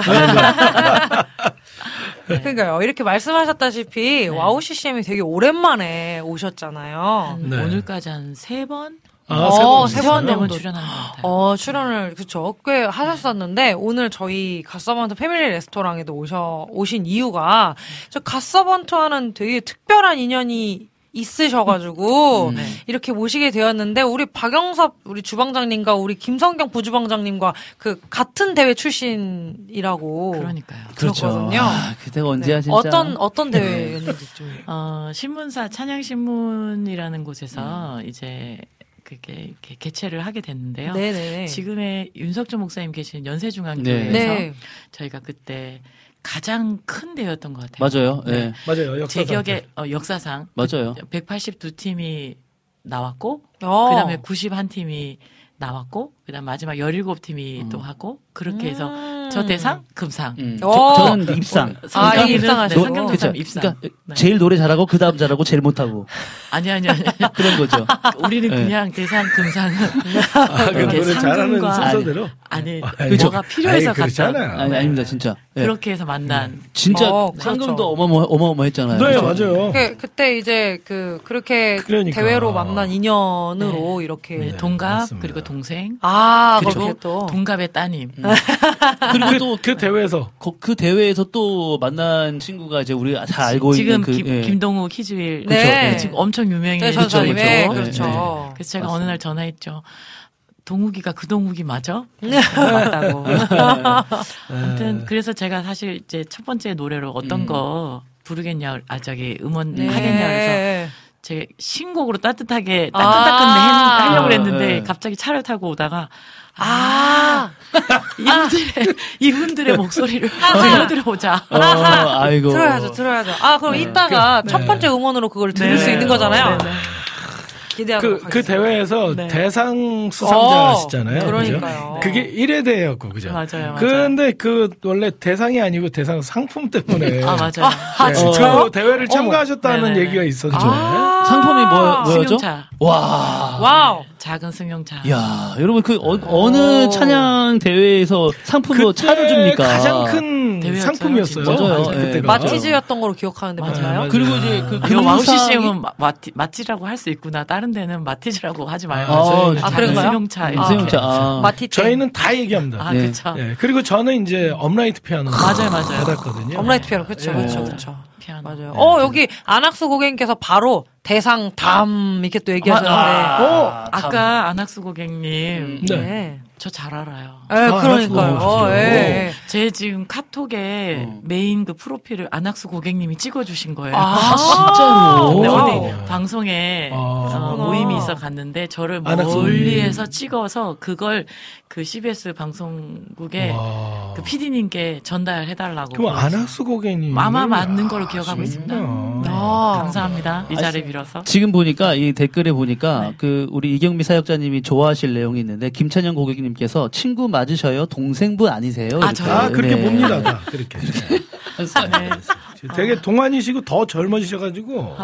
그러니까요. 이렇게 말씀하셨다시피 와우 CCM이 되게 오랜만에 오셨잖아요. 한 네. 오늘까지 한 세 번? 아, 어, 세세 번. 번 네번 정도. 출연한 것 같아요. 어, 출연을, 그쵸. 꽤 하셨었는데, 오늘 저희 갓서번트 패밀리 레스토랑에도 오셔, 오신 이유가, 저 갓서번트와는 되게 특별한 인연이 있으셔가지고, 음. 네. 이렇게 모시게 되었는데, 우리 박영섭, 우리 주방장님과 우리 김성경 부주방장님과 그 같은 대회 출신이라고. 그러니까요. 그렇죠. 그렇거든요. 아, 그때가 언제야, 네. 진짜. 어떤, 어떤 대회였는지 좀. 어, 신문사 찬양신문이라는 곳에서 음. 이제 그게 이렇게 개최를 하게 됐는데요. 네네. 지금의 윤석준 목사님 네. 연세중앙교회에서 네. 저희가 그때 가장 큰 대회였던 것 같아요. 맞아요. 예. 맞아요. 제 역사상. 기억에 어, 역사상 맞아요. 182팀이 나왔고 어. 그다음에 91팀이 나왔고 그다음 마지막 17팀이 음. 또 하고 그렇게 해서 음. 저 대상 금상 음. 어. 저, 는 입상. 아, 성경이는 입상하시고. 네? 대상 입상. 그러니까 네. 제일 노래 잘하고 그 다음 잘하고 제일 못하고 아니 아니 아니. 그런 거죠. 우리는 네. 그냥 대상 금상은 아, 그 이렇게 노래 잘하는 상금과 순서대로. 아니 아니, 뭐가 필요해서 아니, 그렇지 갔다. 않아요. 아니, 아닙니다, 진짜. 예. 그렇게 해서 만난 진짜 어, 그렇죠. 상금도 어마어마, 어마어마했잖아요. 네, 그죠? 맞아요. 그, 그때 이제 그 그렇게 그러니까. 대회로 만난 인연으로 이렇게 네, 네, 동갑 맞습니다. 그리고 동생 아 그리고 또 동갑의 따님 그리고 또 그 대회에서 그, 그 대회에서 또 만난 친구가 이제 우리가 잘 알고 지금 있는 그 김, 예. 김동우 키즈윌 네. 그렇죠. 지금 엄청 네, 유명해진 전사님의 그렇죠. 그렇죠. 네, 그래서 제가 맞습니다. 어느 날 전화했죠. 동욱이가 그 동욱이 맞아? 네. 맞다고. 네. 아무튼 그래서 제가 사실 이제 첫 번째 노래로 어떤 음. 거 부르겠냐, 아 저기 음원 네. 하겠냐 그래서 제 신곡으로 따뜻하게 따끈따끈 아. 해- 하려고 그랬는데 네. 갑자기 차를 타고 오다가 아, 이분들의 이분들의 목소리를 들려드려보자. 어, 아이고. 들어야죠, 들어야죠. 아, 그럼 이따가 첫 번째 음원으로 그걸 들을 수 있는 거잖아요. 네, 네. 기대하도록 그, 그. 대회에서 네. 대상 어, 수상자시잖아요. 그러니까요. 그죠? 그게 1회 대회였고, 그죠? 맞아요, 맞아요. 근데 그 원래 대상이 아니고 대상 상품 때문에 아 맞아요. 아, 네, 진짜요? 그 대회를 참가하셨다는 네네네. 얘기가 있었죠. 아. 상품이 뭐, 뭐였죠? 승용차, 와. 와우. 작은 승용차. 야, 여러분 그 어, 느 찬양 대회에서 상품으로 그때 차를 줍니까? 가장 큰 상품이었어요. 맞아요. 그때가. 예. 마티즈였던 걸로 기억하는데 맞아요. 그리고 이제 그 와우 금상이- CCM은 마티, 마티라고 할 수 있구나. 다른 데는 마티즈라고 하지 말고. 아, 아, 작은 그런가요? 승용차. 아. 승용차. 아. 마티 저희는 다 얘기합니다. 아, 네. 그쵸. 예, 그리고 저는 이제 업라이트 피아노 맞아요, 맞아요. 받았거든요. 업라이트 피아노 그렇죠, 예. 그렇죠, 그렇죠. 피아노. 맞아요. 어 여기 안학수 고객님께서 바로 대상 담 이렇게 또 얘기하셨는데. 아, 아까 안학수 고객님, 네. 네. 저잘 알아요. 예, 아, 그러니까요. 안학수 어, 고객님. 예. 제 지금 카톡에 어. 메인 그 프로필을 안학수 고객님이 찍어주신 거예요. 아, 진짜로? 네, 오. 어디 방송에 아. 어, 모임이 있어 갔는데 저를 멀리에서 찍어서 그걸 그 CBS 방송국에 와. 그 PD님께 전달해달라고. 그럼. 안학수 고객님 아마 맞는 걸로 기억하고 있습니다. 네, 아. 감사합니다. 이 자리 빌어서. 지금 보니까 이 댓글에 보니까 네. 그 우리 이경미 사역자님이 좋아하실 내용이 있는데 김찬영 고객님 께서 친구 맞으셔요 동생분 아니세요? 아, 이렇게. 저요? 아 그렇게 네. 봅니다. 다 그렇게. 네. 되게 동안이시고 더 젊어지셔가지고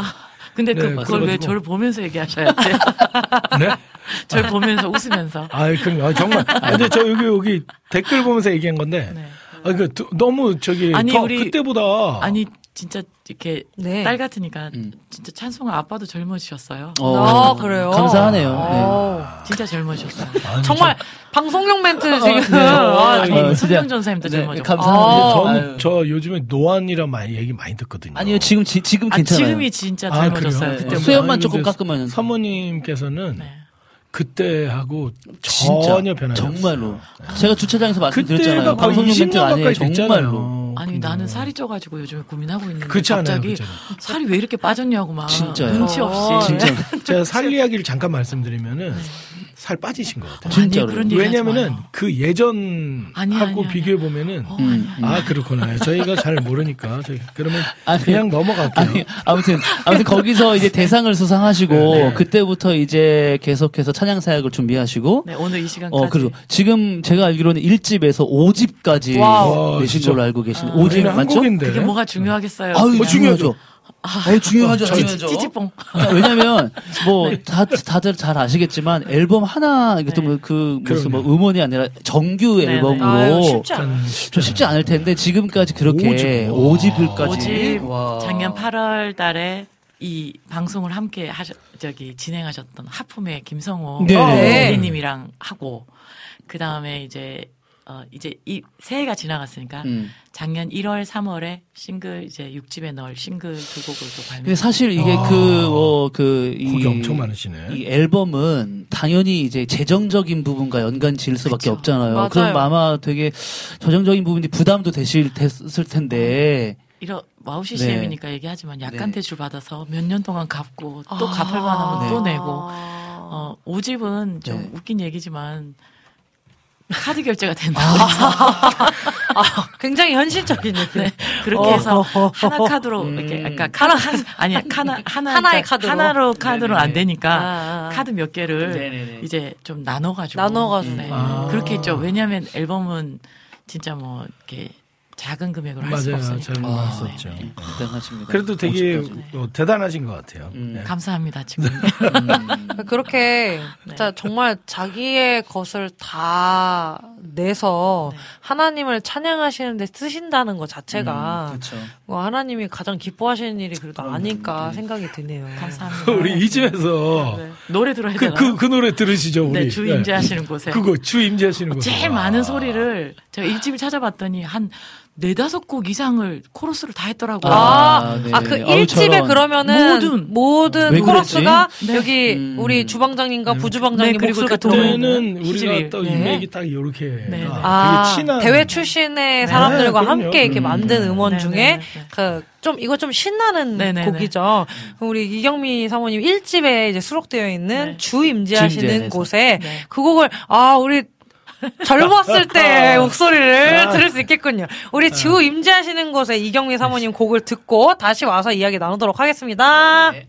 근데 그, 네, 그걸 왜 그래가지고. 저를 보면서 얘기하셔야지. 네? 저를 보면서 웃으면서. 아, 그럼 아, 정말. 아, 근데 저 여기 여기 댓글 보면서 얘기한 건데. 네. 아, 그 두- 너무 저기 아니, 더 우리- 그때보다 아니 진짜 이렇게 네. 딸 같으니까 음. 진짜 찬송아 아빠도 젊어지셨어요. 아, 그래요? 감사하네요. 네. 어. 진짜 젊어지셨어요. 아니, 정말 방송용 멘트 지금. 네. 아, 어. 손정 전사님도 네, 젊어졌고. 감사합니다. 아. 저는. 저 요즘에 노안이라 많이 얘기 많이 듣거든요. 아니요, 지금, 지, 지금 아, 괜찮아요. 지금이 진짜 아, 젊어졌어요. 그때 네. 수염만 조금 깎으면. 사모님께서는 네. 그때하고. 전혀 변하지 정말로. 제가 주차장에서 말씀드렸잖아요. 방송용 20년 멘트가 아니에요. 정말로. 아니 근데. 나는 살이 쪄가지고 요즘에 고민하고 있는데 그렇지 않아요, 갑자기 그렇지 않아요. 살이 왜 이렇게 빠졌냐고 막 진짜요? 눈치 어, 없이 진짜. 제가 살 이야기를 잠깐 말씀드리면은 살 빠지신 것 같아요. 진짜로. 왜냐면은. 그 아니, 아니, 아니. 비교해 보면은 어, 음. 아 그렇구나. 저희가 잘 모르니까 저희 그러면 아니, 그냥 넘어갈게요. 아니, 아무튼, 아무튼 거기서 이제 대상을 수상하시고, 네. 그때부터 이제 계속해서 찬양 사역을 준비하시고, 네 오늘 이 시간까지 어, 그리고 지금 제가 알기로는 1집에서 5집까지 와우. 내신. 걸로 알고 계시는 아. 5집 우리는 맞죠? 한국인데. 그게 뭐가 중요하겠어요. 아유, 그냥. 중요하죠. 아유, 중요하죠, 찌- 중요하죠. 찌찌뽕. 그러니까 왜냐면, 뭐, 다, 다들 잘 아시겠지만, 앨범 하나, 이게 또 네. 뭐 그, 무슨 뭐. 음원이 아니라 정규 네네. 앨범으로. 아유, 쉽지 좀 쉽지 않을 텐데, 지금까지 그렇게 오집. 5집을까지. 오집 작년 8월 달에 이 방송을 함께 하셨, 저기, 진행하셨던 하품의 김성호 네. 대리님이랑 하고, 그 다음에 이제, 어, 이제 이 새해가 지나갔으니까, 음. 작년 1월, 3월에 싱글, 이제 6집에 넣을 싱글 두 곡을 또 발매. 근데 사실 이게 그, 어, 그, 이. 엄청 많으시네. 이 앨범은 당연히 이제 재정적인 부분과 연관 지을 수밖에 그쵸. 없잖아요. 맞아요. 그럼 아마 되게 저정적인 부분이 부담도 되실, 됐을 텐데. 이런 와우 네. CCM이니까 얘기하지만 약간 네. 대출 받아서 몇 년 동안 갚고 또 아. 갚을 만하면 또 네. 내고 어, 5집은 좀 네. 웃긴 얘기지만 카드 결제가 된다. 아, 굉장히 현실적인 얘기. 네. 그렇게 어. 해서 하나 카드로 음. 이렇게 아까 카드 한, 아니 하나 하나 하나의 카드로. 하나로 카드로 안 되니까 아, 아. 카드 몇 개를 네네네. 이제 좀 나눠 가지고 나눠 가지고. 네. 아. 그렇게 했죠. 왜냐하면 앨범은 진짜 뭐 이렇게 작은 금액으로 할 수가 맞아요. 없으니까. 잘 아, 봤었죠. 네. 대단하십니다. 그래도 되게 50까지. 어, 대단하신 것 같아요. 음. 네. 감사합니다 지금. 그렇게 네. 진짜 정말 자기의 것을 다 내서 네. 하나님을 찬양하시는데 쓰신다는 것 자체가 그렇죠. 뭐 하나님이 가장 기뻐하시는 일이 그래도 아닐까 생각이 드네요. 감사합니다. 우리 이 집에서 네. 노래 들어야 그, 되나? 그, 그 노래 들으시죠, 우리. 네, 주 네. 임재하시는 곳에. 그거, 주 임재하시는 곳. 제일 많은 소리를 제가 일집을 찾아봤더니 한 네다섯 곡 이상을 코러스를 다 했더라고요. 아, 아, 네. 아, 그 아유, 1집에 저런. 그러면은 모든. 모든 왜 코러스가? 네. 여기 음. 우리 주방장님과 부주방장님 네, 그리고 목소리가 그 들어오는 희집이. 우리가 또 네. 인맥이 딱 요렇게 네, 네. 아, 친한 대외 출신의 네, 사람들과. 함께 이렇게 음. 만든 음원 네, 중에 네, 네, 네. 그좀 이거 좀 신나는 네, 네, 네. 곡이죠. 우리 이경미 사모님 1집에 이제 수록되어 있는 네. 주 임재하시는 주임재에서. 곳에 네. 그 곡을 아 우리 젊었을 때 목소리를 아. 들을 수 있겠군요. 우리 주 임재하시는 곳에 이경미 사모님 곡을 듣고 다시 와서 이야기 나누도록 하겠습니다. 네.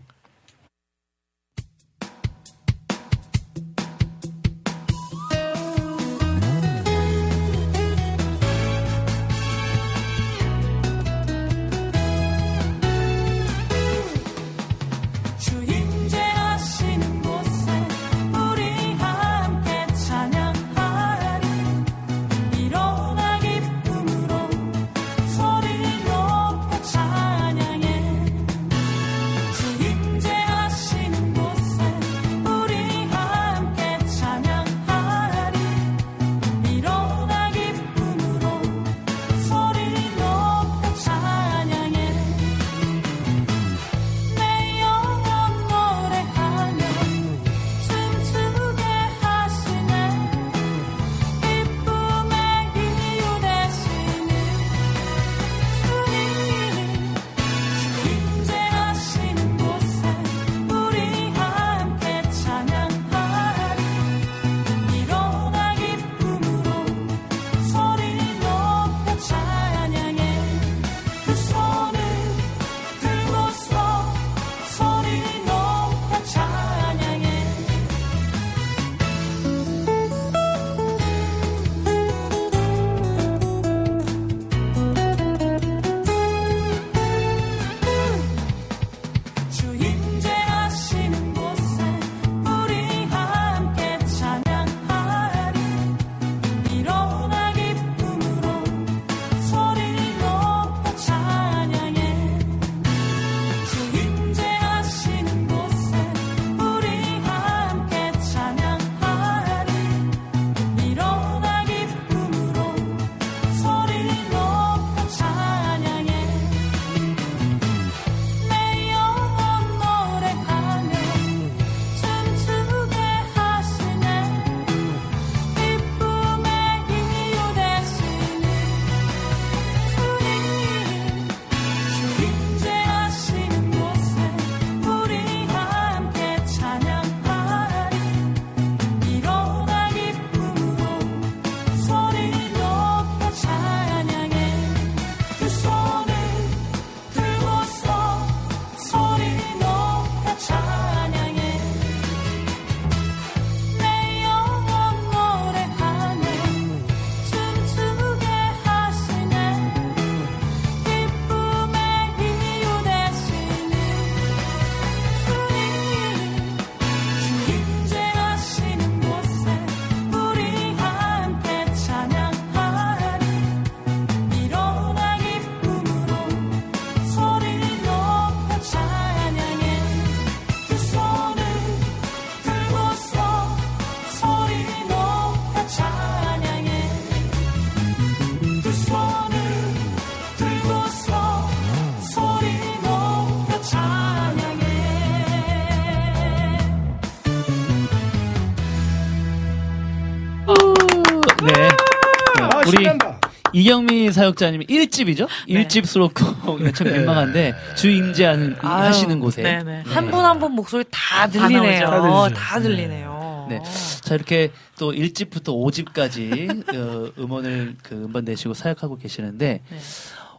이경미 사역자님이 1집이죠? 네. 1집 수록곡 참 민망한데 주임제하는 하시는 곳에 네네. 한분 한 분 목소리 다 들리네요. 다. 다, 다. 들리네요. 네. 자 이렇게 또 1집부터 5집까지 어, 음원을 그 음반 내시고 사역하고 계시는데 네.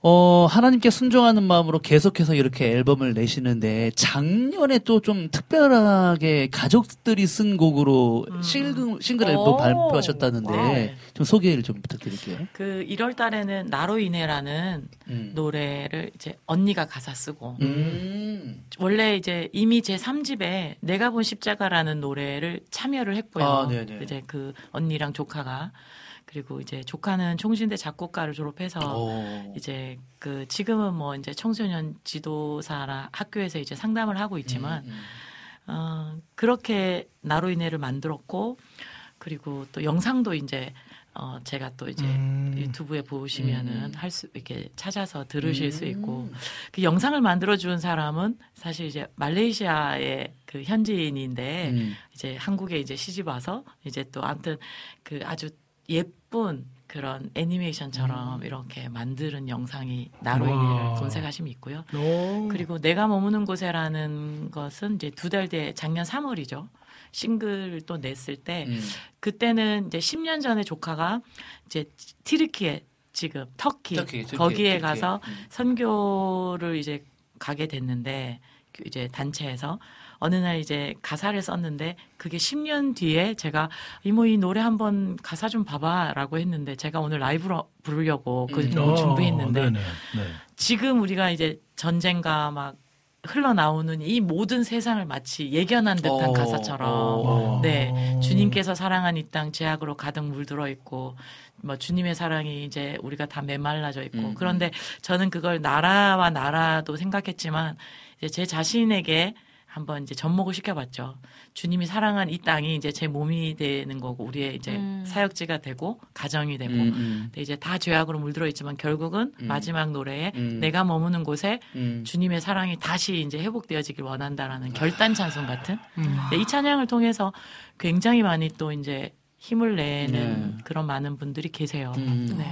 어 하나님께 순종하는 마음으로 계속해서 이렇게 앨범을 내시는데 작년에 또 좀 특별하게 가족들이 쓴 곡으로 음. 싱글, 싱글 앨범 오. 발표하셨다는데 네. 좀 소개를 좀 부탁드릴게요. 그 1월 달에는 나로 인해라는 음. 노래를 이제 언니가 가사 쓰고 음. 원래 이제 이미 제 3집에 내가 본 십자가라는 노래를 참여를 했고요. 아, 네네. 이제 그 언니랑 조카가 그리고 이제 조카는 총신대 작곡가를 졸업해서 오. 이제 그 지금은 뭐 이제 청소년 지도사라 학교에서 이제 상담을 하고 있지만 음, 어 그렇게 나로 인해를 만들었고 그리고 또 영상도 이제 어 제가 또 이제 음. 유튜브에 보시면은 음. 할수 이렇게 찾아서 들으실 수 있고 음. 그 영상을 만들어 준 사람은 사실 이제 말레이시아의 그 현지인인데 음. 이제 한국에 이제 시집 와서 이제 또 아무튼 그 아주 예쁜 그런 애니메이션처럼 이렇게 만드는 영상이 나로 와. 인해를 검색하시면 있고요. 오. 그리고 내가 머무는 곳에라는 것은 이제 두 달 뒤에 작년 3월이죠. 싱글을 또 냈을 때 음. 그때는 이제 10년 전에 조카가 이제 튀르키예 지금 터키, 터키, 터키, 거기에 터키. 가서 음. 선교를 이제 가게 됐는데 그 이제 단체에서 어느 날 이제 가사를 썼는데 그게 10년 뒤에 제가 이모 이 노래 한번 가사 좀 봐봐라고 했는데 제가 오늘 라이브로 부르려고 그 음. 뭐 어, 준비했는데 네네, 네. 지금 우리가 이제 전쟁과 막 흘러나오는 이 모든 세상을 마치 예견한 듯한 어, 가사처럼 어. 네 주님께서 사랑한 이 땅 제약으로 가득 물들어 있고 뭐 주님의 사랑이 이제 우리가 다 메말라져 있고 음. 그런데 저는 그걸 나라와 나라도 생각했지만 이제 제 자신에게 한번 이제 접목을 시켜봤죠. 주님이 사랑한 이 땅이 이제 제 몸이 되는 거고 우리의 이제 음. 사역지가 되고 가정이 되고 음, 음. 근데 이제 다 죄악으로 물들어 있지만 결국은 음. 마지막 노래에 음. 내가 머무는 곳에 음. 주님의 사랑이 다시 이제 회복되어지길 원한다라는 결단 찬송 같은 음. 네, 이 찬양을 통해서 굉장히 많이 또 이제 힘을 내는 네. 그런 많은 분들이 계세요. 음. 네.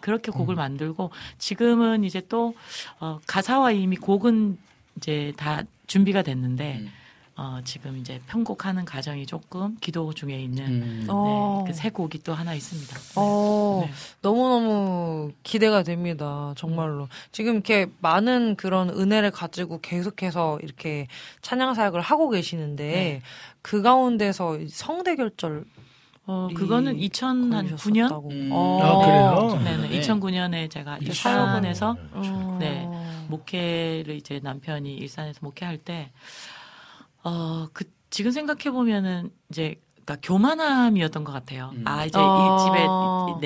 그렇게 곡을 만들고 지금은 이제 또 어, 가사와 이미 곡은 이제 다 준비가 됐는데 음. 어, 지금 이제 편곡하는 과정이 조금 기도 중에 있는 음. 어. 네, 그새 곡이 또 하나 있습니다. 네. 어, 네. 너무너무 기대가 됩니다. 정말로. 지금 이렇게 많은 그런 은혜를 가지고 계속해서 이렇게 찬양 사역을 하고 계시는데 네. 그 가운데서 성대 결절 어, 그거는 2009년 걸리셨었다고. 음. 어. 아, 그래요? 네네. 네. 2009년에 제가 이 일산에서 어. 네. 목회를 이제 남편이 일산에서 목회할 때, 어, 그, 지금 생각해보면은 이제, 그러니까 교만함이었던 것 같아요. 음. 아, 이제 아. 이 집에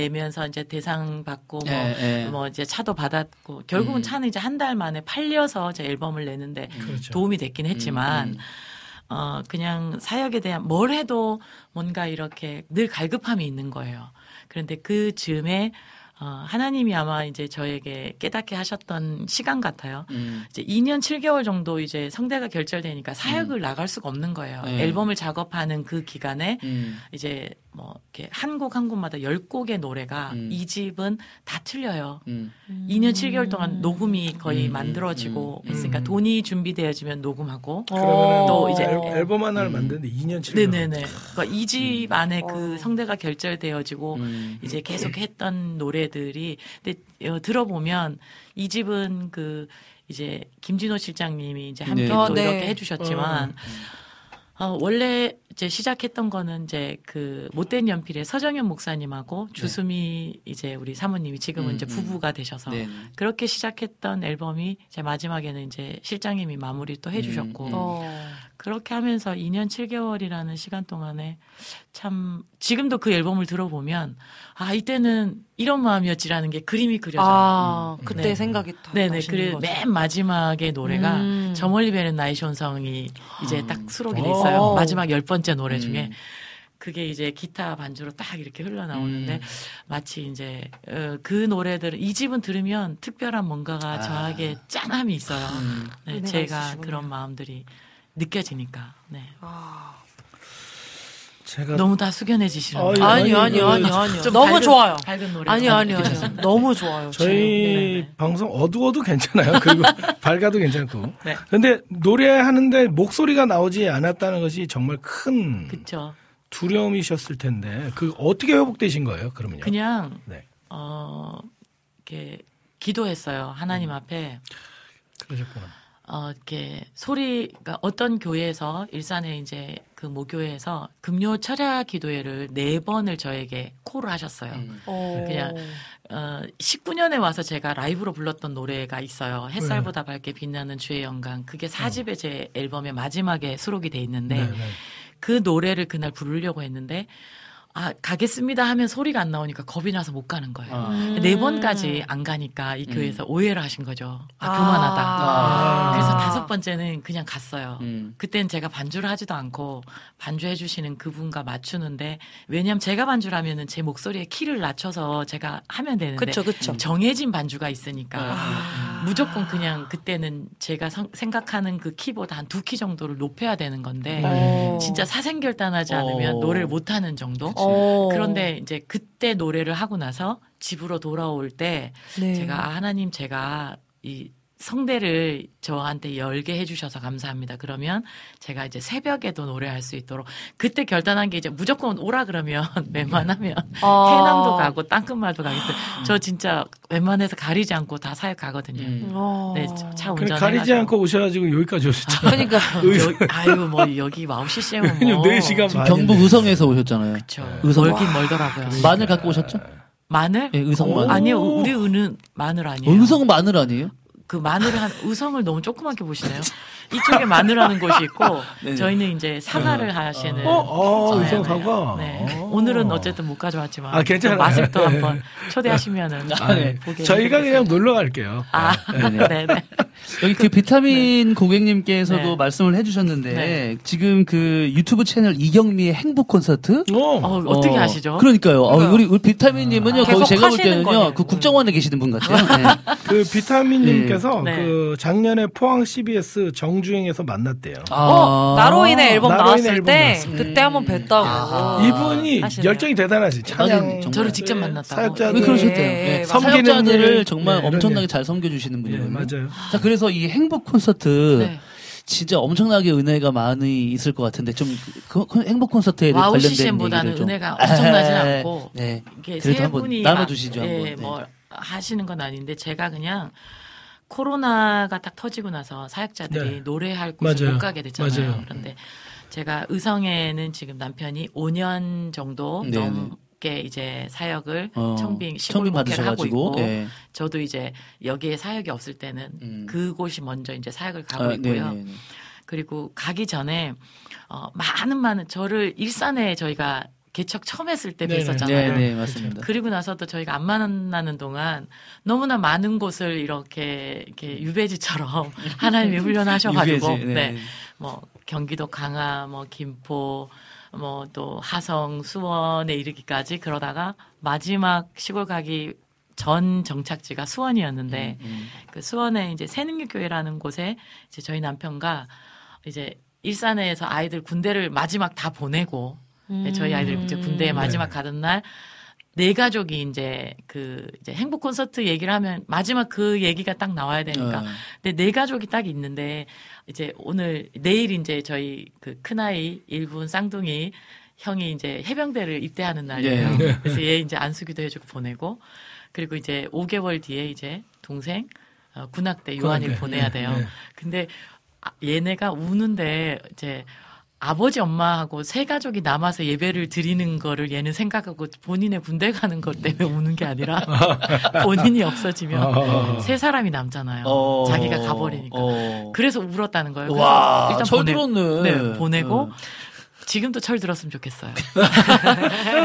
내면서 이제 대상 받고 뭐, 예, 예. 뭐 이제 차도 받았고, 결국은 음. 차는 이제 한 달 만에 팔려서 제 앨범을 내는데 그렇죠. 도움이 됐긴 했지만, 음, 어, 그냥 사역에 대한 뭘 해도 뭔가 이렇게 늘 갈급함이 있는 거예요. 그런데 그 즈음에 어, 하나님이 아마 이제 저에게 깨닫게 하셨던 시간 같아요. 음. 이제 2년 7개월 정도 이제 성대가 결절되니까 사역을 나갈 수가 없는 거예요. 네. 앨범을 작업하는 그 기간에 음. 이제 뭐 이렇게 한 곡 한 곡마다 10곡의 노래가 음. 이 집은 다 틀려요. 음. 2년 7개월 동안 녹음이 거의 음, 만들어지고 음, 음. 했으니까 음. 돈이 준비되어지면 녹음하고 그러면은 또 이제 앨, 어. 앨범 하나를 음. 만드는데 2년 7개월. 네네네. 그러니까 이 집 안에 그 어. 성대가 결절되어지고 음. 이제 계속 했던 노래들이 근데 어, 들어보면 이 집은 그 이제 김진호 실장님이 이제 함께 네. 또 어, 네. 이렇게 해주셨지만 어, 원래 이제 시작했던 거는 이제 그 못된 연필의 서정현 목사님하고 주수미 이제 우리 사모님이 지금은 음, 이제 음. 부부가 되셔서 네. 그렇게 시작했던 앨범이 이제 마지막에는 이제 실장님이 마무리 또 해주셨고 음, 음. 어. 그렇게 하면서 2년 7개월이라는 시간 동안에 참 지금도 그 앨범을 들어보면 아 이때는 이런 마음이었지라는 게 그림이 그려져요. 아, 음. 그때 네. 생각이 다 네네. 나시는 그래 마지막에 노래가 음. 저 멀리 베는 나의 손성이 이제 음. 딱 수록이 돼 오. 있어요. 마지막 열 번째 노래 음. 중에 그게 이제 기타 반주로 딱 이렇게 흘러나오는데 음. 마치 이제 어, 그 노래들 이 집은 들으면 특별한 뭔가가 아. 저에게 짠함이 있어요. 음. 네, 제가 있으시군요. 그런 마음들이 느껴지니까. 네. 아. 제가 너무 다 숙연해지시는 아니. 아니요, 아니, 아니요, 그- 아니요, 아니요. 좀 너무 밝은- 좋아요. 밝은 노래. 아니요, 아니요, 아니요. 너무 좋아요. 저희 네, 네. 방송 어두워도 괜찮아요. 그리고 밝아도 괜찮고. 네. 근데 노래하는데 목소리가 나오지 않았다는 것이 정말 큰 그쵸. 두려움이셨을 텐데 그 어떻게 회복되신 거예요? 그러면요? 그냥 네. 어 이렇게 기도했어요. 하나님 음. 앞에 그러셨구나. 어 이렇게 소리가 어떤 교회에서 일산에 이제 그 모교회에서 금요 철야 기도회를 네 번을 저에게 콜을 하셨어요. 어. 그냥 어 19년에 와서 제가 라이브로 불렀던 노래가 있어요. 햇살보다 밝게 빛나는 주의 영광. 그게 4집의 제 앨범의 마지막에 수록이 돼 있는데 네, 네. 그 노래를 그날 부르려고 했는데 아 가겠습니다 하면 소리가 안 나오니까 겁이 나서 못 가는 거예요. 아. 네 번까지 안 가니까 이 음. 교회에서 오해를 하신 거죠. 아, 아. 그만하다. 아. 그래서 다섯 번째는 그냥 갔어요. 음. 그땐 제가 반주를 하지도 않고 반주해 주시는 그분과 맞추는데 왜냐면 제가 반주를 하면은 제 목소리의 키를 낮춰서 제가 하면 되는데 그쵸, 그쵸. 정해진 반주가 있으니까 아. 무조건 그냥 그때는 제가 성- 생각하는 그 키보다 한 두 키 정도를 높여야 되는 건데 어. 진짜 사생결단하지 않으면 어. 노래를 못 하는 정도. 어. 그런데 이제 그때 노래를 하고 나서 집으로 돌아올 때 네. 제가 아, 하나님 제가 이 성대를 저한테 열게 해주셔서 감사합니다. 그러면 제가 이제 새벽에도 노래할 수 있도록 그때 결단한 게 이제 무조건 오라 그러면 웬만하면 아. 해남도 가고 땅끝말도 가겠어요. 저 진짜 웬만해서 가리지 않고 다 사역 가거든요. 음. 어. 네, 차 운전해 가리지 않고 오셔가지고 여기까지 오셨잖아요. 그러니까 아유 뭐 여기 CCM은 왜냐면 뭐 4 시간 지금 반인데. 경북 의성에서 오셨잖아요. 그쵸. 의성. 멀긴 멀더라고요. 마늘 갖고 오셨죠? 마늘? 예, 의성 어, 마늘. 아니요, 우리 은은 마늘 아니에요. 의성 마늘 아니에요? 그 마늘을 한 의성을 너무 조그맣게 보시네요. 이쪽에 마늘하는 곳이 있고 네네. 저희는 이제 사과를 하시는. 어, 어, 네, 네. 사과. 네. 어. 오늘은 어쨌든 못 가져왔지만. 아, 괜찮아요. 맛을 또 네. 한번 초대하시면은 아, 네. 보게. 저희가 그냥. 놀러 갈게요. 아, 네네. 네네. 여기 그 비타민 고객님께서도 네. 말씀을 해주셨는데 네. 지금 그 유튜브 채널 이경미의 행복 콘서트 어. 어, 어 떻게 아시죠? 그러니까요. 어. 우리, 우리 비타민님은요. 계속 거의 제가 볼 때는요. 그 국정원에 계시는 분 같아요. 네. 그 비타민님께서 네. 그 작년에 포항 CBS 정 주행에서 만났대요. 어, 나로인의 앨범 나로인의 나왔을 앨범 때 나왔을 그때 한번 뵀다고. 아하. 이분이 하시네요. 열정이 대단하시. 찬양 정말. 저를 직접 만났다고. 사역자들 왜 그러셨대요? 네, 네. 사역자들을 일, 정말 네, 엄청나게 일. 잘 섬겨주시는 예, 분이거든요. 맞아요. 자, 그래서 이 행복 콘서트 네. 진짜 엄청나게 은혜가 많이 있을 것 같은데 좀 그, 그 행복 콘서트에 와우 관련된 얘기를 좀. 은혜가 엄청나진 아, 않고 네. 이게 그래도 세 한번 분이 나눠 주시죠, 막, 한번. 예, 네. 뭐 하시는 건 아닌데 제가 그냥 코로나가 딱 터지고 나서 사역자들이 네. 노래할 곳을 맞아요. 못 가게 됐잖아요. 맞아요. 그런데 제가 의성에는 지금 남편이 5년 정도 네네. 넘게 이제 사역을 어, 청빙 시골 청빙 목회를 하고 있고 예. 저도 이제 여기에 사역이 없을 때는 음. 그곳이 먼저 이제 사역을 가고 아, 있고요. 네네네. 그리고 가기 전에 어, 많은 많은 저를 일산에 저희가 개척 처음 했을 때 네네. 뵀었잖아요. 네, 네, 맞습니다. 그리고 나서도 저희가 안 만나는 동안 너무나 많은 곳을 이렇게 이렇게 유배지처럼 하나님이 훈련하셔가지고 유배지, 네. 뭐 경기도 강화, 뭐 김포, 뭐 또 하성, 수원에 이르기까지 그러다가 마지막 시골 가기 전 정착지가 수원이었는데 음. 그 수원에 이제 새능교회라는 곳에 이제 저희 남편과 이제 일산에서 아이들 군대를 마지막 다 보내고 네, 저희 아이들 이제 군대에 마지막 가던 날네 가족이 이제 그 이제 행복 콘서트 얘기를 하면 마지막 그 얘기가 딱 나와야 되니까 어. 근데 네 가족이 딱 있는데 이제 오늘 내일 이제 저희 그 큰아이 일본 쌍둥이 형이 이제 해병대를 입대하는 날이에요. 예. 그래서 얘 이제 안수기도 해주고 보내고 그리고 이제 5개월 뒤에 이제 동생 어, 군악대 요한이 군악대. 보내야 네, 돼요. 네. 근데 아, 얘네가 우는데 이제 아버지 엄마하고 세 가족이 남아서 예배를 드리는 거를 얘는 생각하고 본인의 군대 가는 것 때문에 우는 게 아니라 본인이 없어지면 아. 세 사람이 남잖아요. 어. 자기가 가버리니까. 어. 그래서 울었다는 거예요. 와, 일단 철 보내- 들었네. 네, 보내고 어. 지금도 철 들었으면 좋겠어요.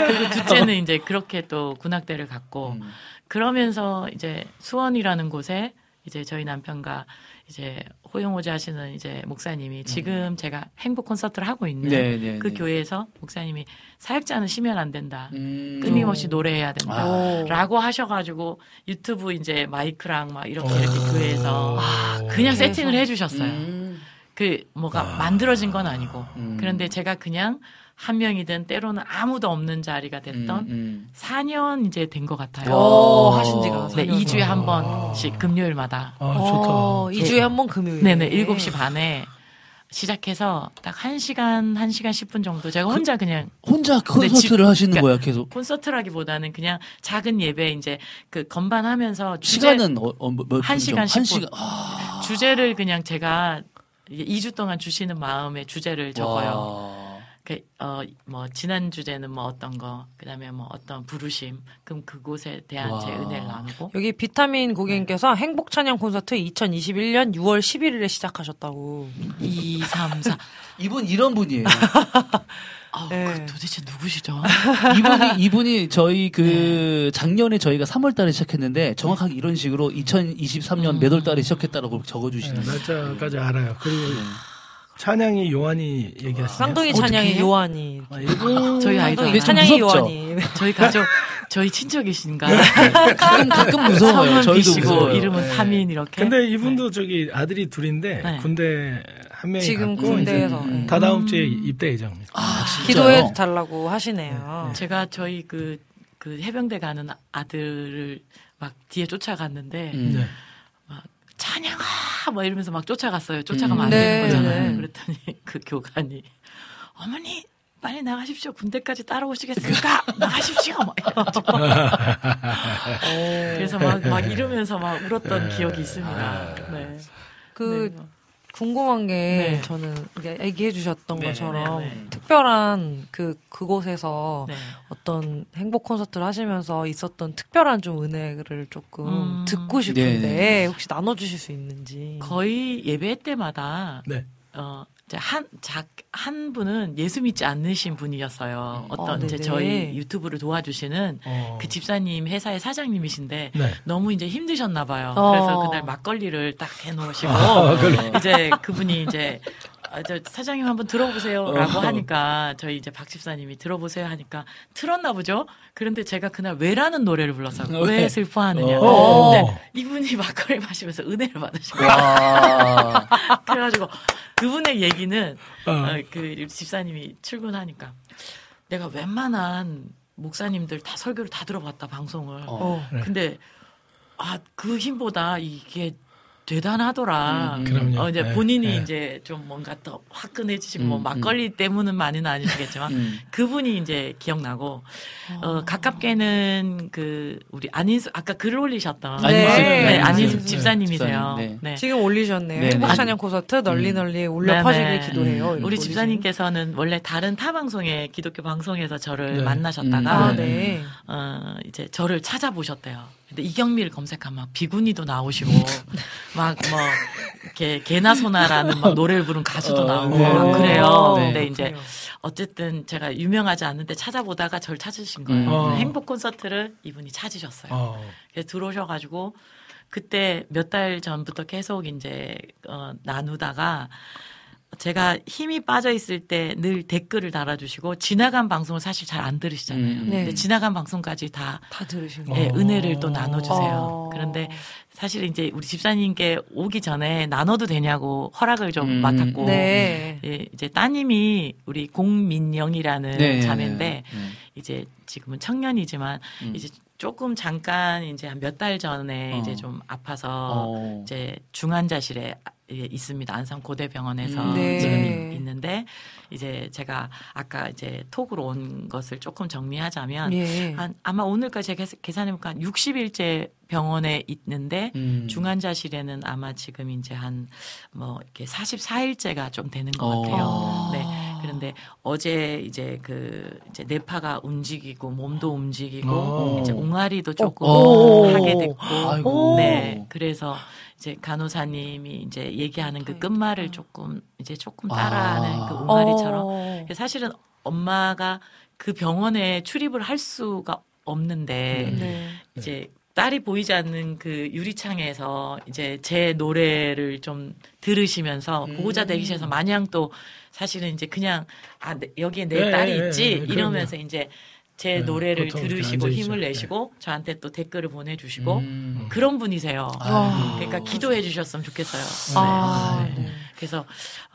그리고 둘째는 이제 그렇게 또 군악대를 갔고 음. 그러면서 이제 수원이라는 곳에 이제 저희 남편과 이제 호용호자 하시는 이제 목사님이 지금 제가 행복 콘서트를 하고 있는 음. 네, 네, 그 네. 교회에서 목사님이 사역자는 쉬면 안 된다. 음. 끊임없이 노래해야 된다. 아. 라고 하셔가지고 유튜브 이제 마이크랑 막 이렇게 어. 이렇게 교회에서 그냥 세팅을 해주셨어요. 음. 그 뭐가 만들어진 건 아니고 음. 그런데 제가 그냥 한 명이든 때로는 아무도 없는 자리가 됐던 음, 음. 4년 이제 된 것 같아요. 오, 하신 지가 네, 4년. 2주에 한 번씩 금요일마다. 아, 좋다. 어, 2주에 한 번 금요일. 네네, 7시 반에 시작해서 딱 1시간, 1시간 10분 정도 제가 혼자 그 냥 혼자 근데 콘서트를 지- 하시는 그러니까 거야 계속. 콘서트라기보다는 그냥 작은 예배 이제 그 건반하면서 주제, 시간은 어, 어, 몇분한 시간, 정도? 한 10분. 시간. 아, 주제를 그냥 제가 2주 동안 주시는 마음에 주제를 적어요. 와. 그, 어, 뭐, 지난 주제는 뭐 어떤 거, 그 다음에 뭐 어떤 부르심, 그럼 그곳에 대한 제 와. 은혜를 나누고. 여기 비타민 고객님께서 행복 찬양 콘서트 2021년 6월 11일에 시작하셨다고. 2, 3, 4. 이분 이런 분이에요. 아, 네. 그 도대체 누구시죠? 이분이 이분이 저희 그 작년에 저희가 3월 달에 시작했는데 정확하게 이런 식으로 2023년 몇 월 달에 시작했다라고 네, 적어주시는. 날짜까지 알아요. 그리고 찬양이 요한이 얘기하시네요. 쌍둥이? 찬양이 요한이. 아, 이분 저희 좀 찬양이 무섭죠? 요한이. 저희 가족, 저희 친척이신가? 가끔 가끔 무서워요. 성은 저희도 비시고 무서워요. 이름은 네. 타민 이렇게. 근데 이분도 저기 아들이 둘인데 네. 군대 한 명이 지금 군대에서. 이제 네. 다다음 주에 입대 예정입니다. 아, 진짜요? 기도해 달라고 하시네요. 제가 저희 그, 그 해병대 가는 아들을 막 뒤에 쫓아갔는데, 음. 네. 찬양아! 막 이러면서 막 쫓아갔어요. 쫓아가면 음. 안 네, 되는 거잖아요. 네. 그랬더니 그 교관이, 어머니! 빨리 나가십시오. 군대까지 따라오시겠습니까? 나가십시오. 막 이래가지고. 그래서 막, 막 이러면서 막 울었던 기억이 있습니다. 네. 그 네. 궁금한 게 네. 저는 이게 얘기해 주셨던 네, 것처럼 네, 네. 특별한 그 그곳에서 네. 어떤 행복 콘서트를 하시면서 있었던 특별한 좀 은혜를 조금 음. 듣고 싶은데 네, 혹시 나눠 주실 수 있는지. 거의 예배 때마다 네. 어, 한, 작, 한 분은 예수 믿지 않으신 분이었어요. 어떤 아, 이제 네네. 저희 유튜브를 도와주시는 어. 그 집사님 회사의 사장님이신데 네. 너무 이제 힘드셨나 봐요. 어. 그래서 그날 막걸리를 딱 해놓으시고 아, 이제 그분이 이제 아, 저 사장님 한번 들어보세요라고 어. 하니까 저희 이제 박 집사님이 들어보세요 하니까 틀었나 보죠. 그런데 제가 그날 왜라는 노래를 불렀어요. 왜 왜? 슬퍼하느냐. 어. 근데 이분이 막걸리 마시면서 은혜를 받으시고 와. 그래가지고 그분의 얘기는 어. 어, 그 집사님이 출근하니까 내가 웬만한 목사님들 다 설교를 다 들어봤다 방송을. 어. 네. 근데 아 그 힘보다 이게 대단하더라. 음, 음. 그럼요. 어, 이제 네, 본인이 네. 이제 좀 뭔가 더 화끈해지시고 뭐 음, 막걸리 때문은만은 아니시겠지만 음. 그분이 이제 기억나고 어, 가깝게는 그 우리 안인숙 아까 글 올리셨던 네. 네, 네, 안인숙 네. 집사님이세요. 집사님, 네. 지금 올리셨네요. 네, 행복 네. 찬양 콘서트 널리 음. 널리 올려 네, 퍼지길 네. 기도해요. 음. 우리. 집사님께서는 원래 다른 타 방송에 기독교 방송에서 저를 네. 만나셨다가 아, 네. 네. 어, 이제 저를 찾아보셨대요. 근데 이경미를 검색하면 막 비구니도 나오시고 막 뭐 이렇게 개나 소나라는 막 노래를 부른 가수도 어, 나오고 네. 막 그래요. 네. 근데 이제. 어쨌든 제가 유명하지 않은데 찾아보다가 저를 찾으신 거예요. 음. 어. 행복 콘서트를 이분이 찾으셨어요. 어. 그래서 들어오셔가지고 그때 몇 달 전부터 계속 이제 어, 나누다가 제가 힘이 빠져 있을 때 늘 댓글을 달아주시고 지나간 방송을 사실 잘 안 들으시잖아요. 음. 네. 근데 지나간 방송까지 다다 어. 거예요. 예, 은혜를 또 나눠주세요. 어. 그런데 사실 이제 우리 집사님께 오기 전에 나눠도 되냐고 허락을 좀 음. 맡았고 네. 예, 이제 따님이 우리 공민영이라는 네. 자매인데 네. 이제 지금은 청년이지만 음. 이제 조금 잠깐 이제 한 몇 달 전에 어. 이제 좀 아파서 어. 이제 중환자실에 예, 있습니다. 안산 고대병원에서 음. 네. 지금 이- 있는데 이제 제가 아까 이제 톡으로 온 것을 조금 정리하자면 예. 한 아마 오늘까지 제가 계산- 계산해 보니까 한 60일째 병원에 있는데 음. 중환자실에는 아마 지금 이제 한 뭐 이렇게 44일째가 좀 되는 것 어. 같아요. 네. 그런데 어제 이제 그 이제 뇌파가 움직이고 몸도 움직이고 어. 이제 옹알이도 조금 어. 하게 됐고 아이고. 네. 그래서 이제 간호사님이 이제 얘기하는 그 끝말을 조금 이제 조금 따라하는 아. 그 옹알이처럼 어. 사실은 엄마가 그 병원에 출입을 할 수가 없는데 네. 이제 딸이 보이지 않는 그 유리창에서 이제 제 노래를 좀 들으시면서 음. 보호자 대기실에서 마냥 또 사실은 이제 그냥 아 네, 여기에 내 네, 딸이 네, 있지 네, 이러면서 이제 제 네, 노래를 들으시고. 힘을 네. 내시고 저한테 또 댓글을 보내주시고 음. 그런 분이세요. 아. 그러니까 기도해 주셨으면 좋겠어요. 아, 네. 네. 그래서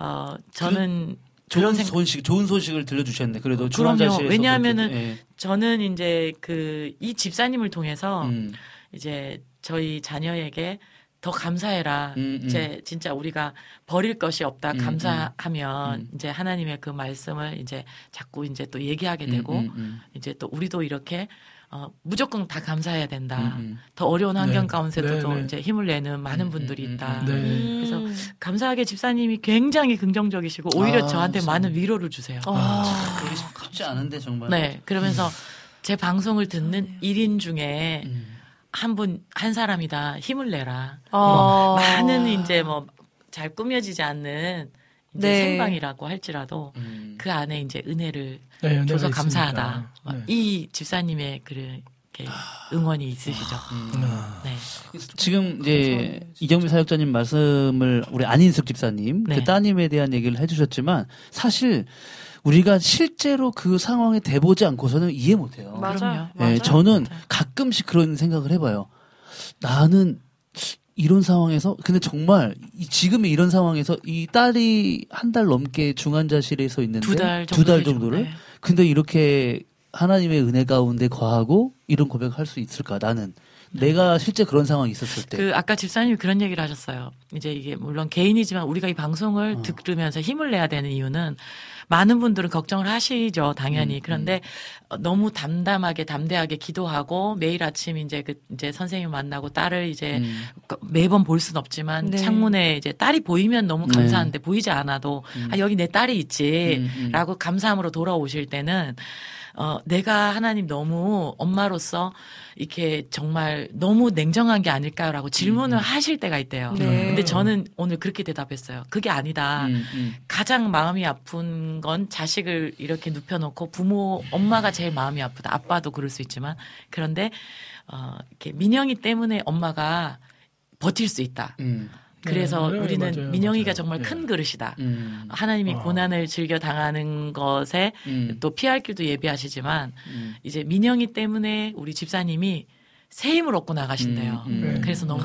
어 저는 좋은 그런 생- 소식, 좋은 소식을 들려주셨네. 그래도 그럼요. 왜냐하면은 예. 저는 이제 그 이 집사님을 통해서 음, 이제 저희 자녀에게 더 감사해라. 음, 음. 이제 진짜 우리가 버릴 것이 없다. 음, 감사하면 음. 이제 하나님의 그 말씀을 이제 자꾸 이제 또 얘기하게 음, 되고 음, 음, 이제 또 우리도 이렇게 어, 무조건 다 감사해야 된다. 음, 음. 더 어려운 환경 네. 가운데서도 네, 네. 이제 힘을 내는 많은 음, 분들이 음, 있다. 음, 네. 그래서 감사하게 집사님이 굉장히 긍정적이시고 오히려 아, 저한테 진짜. 많은 위로를 주세요. 아, 그게 쉽지 않은데 정말. 네, 그러면서 제 방송을 듣는 일인 중에 음. 한 분, 한 사람이다 힘을 내라. 어. 많은 이제 뭐 잘 꾸며지지 않는 이제 네. 생방이라고 할지라도 음. 그 안에 이제 은혜를 네, 줘서 있으니까. 감사하다. 네. 이 집사님의 그렇게 응원이 있으시죠. 아, 네. 지금 이제 이경미 사역자님 말씀을 우리 안인숙 집사님 네. 그 따님에 대한 얘기를 해주셨지만 사실 우리가 실제로 그 상황에 대보지 않고서는 이해 못해요. 맞아요. 예, 맞아요. 저는. 가끔씩 그런 생각을 해봐요. 나는 이런 상황에서 근데 정말 이- 지금의 이런 상황에서 이 딸이 한 달 넘게 중환자실에서 있는데 두 달 정도. 정도를 네. 근데 이렇게 하나님의 은혜 가운데 거하고 이런 고백을 할수 있을까 나는 내가 실제 그런 상황이 있었을 때 그 아까 집사님이 그런 얘기를 하셨어요. 이제 이게 물론 개인이지만 우리가 이 방송을 어. 들으면서 힘을 내야 되는 이유는 많은 분들은 걱정을 하시죠, 당연히. 음, 그런데 어, 너무 담담하게 담대하게 기도하고 매일 아침 이제 그 이제 선생님 만나고 딸을 이제 음. 그 매번 볼 순 없지만 네. 창문에 이제 딸이 보이면 너무 네. 감사한데 보이지 않아도 아 여기 내 딸이 음, 음. 있지라고 감사함으로 돌아오실 때는 어 내가 하나님 너무 엄마로서 이렇게 정말 너무 냉정한 게 아닐까요라고 질문을 하실 때가 있대요. 네. 근데 저는 오늘 그렇게 대답했어요. 그게 아니다. 음, 음. 가장 마음이 아픈 건 자식을 이렇게 눕혀놓고 부모 엄마가 제일 마음이 아프다. 아빠도 그럴 수 있지만 그런데 어 이렇게 민영이 때문에 엄마가 버틸 수 있다. 음, 그래서 네, 네, 우리는 맞아요, 민영이가 맞아요. 정말 예. 큰 그릇이다. 음, 하나님이 어. 고난을 즐겨 당하는 것에 음, 또 피할 길도 예비하시지만 음. 이제 민영이 때문에 우리 집사님이 새 힘을 얻고 나가신대요. 음, 음. 그래서 너무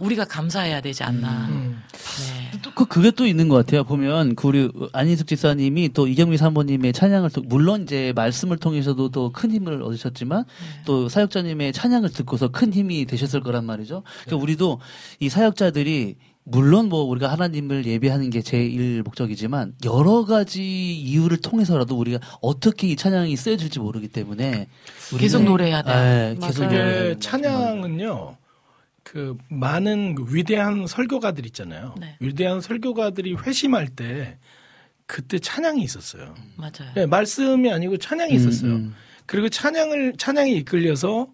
우리가 감사해야 되지 않나. 음. 네. 또 그, 그게 또 있는 것 같아요. 보면, 그 우리 안인숙 집사님이 또 이경미 사모님의 찬양을, 또- 물론 이제 말씀을 통해서도 또 큰 힘을 얻으셨지만, 또 사역자님의 찬양을 듣고서 큰 힘이 되셨을 거란 말이죠. 그러니까 우리도 이 사역자들이, 물론 뭐 우리가 하나님을 예배하는 게 제일 목적이지만, 여러 가지 이유를 통해서라도 우리가 어떻게 이 찬양이 쓰여질지 모르기 때문에, 계속 노래해야 돼요. 네, 계속 이게 되는 찬양은요, 그 많은 그 위대한 설교가들 있잖아요. 네. 위대한 설교가들이 회심할 때 그때 찬양이 있었어요. 맞아요. 네, 말씀이 아니고 찬양이 있었어요. 음, 음. 그리고 찬양을 찬양이 이끌려서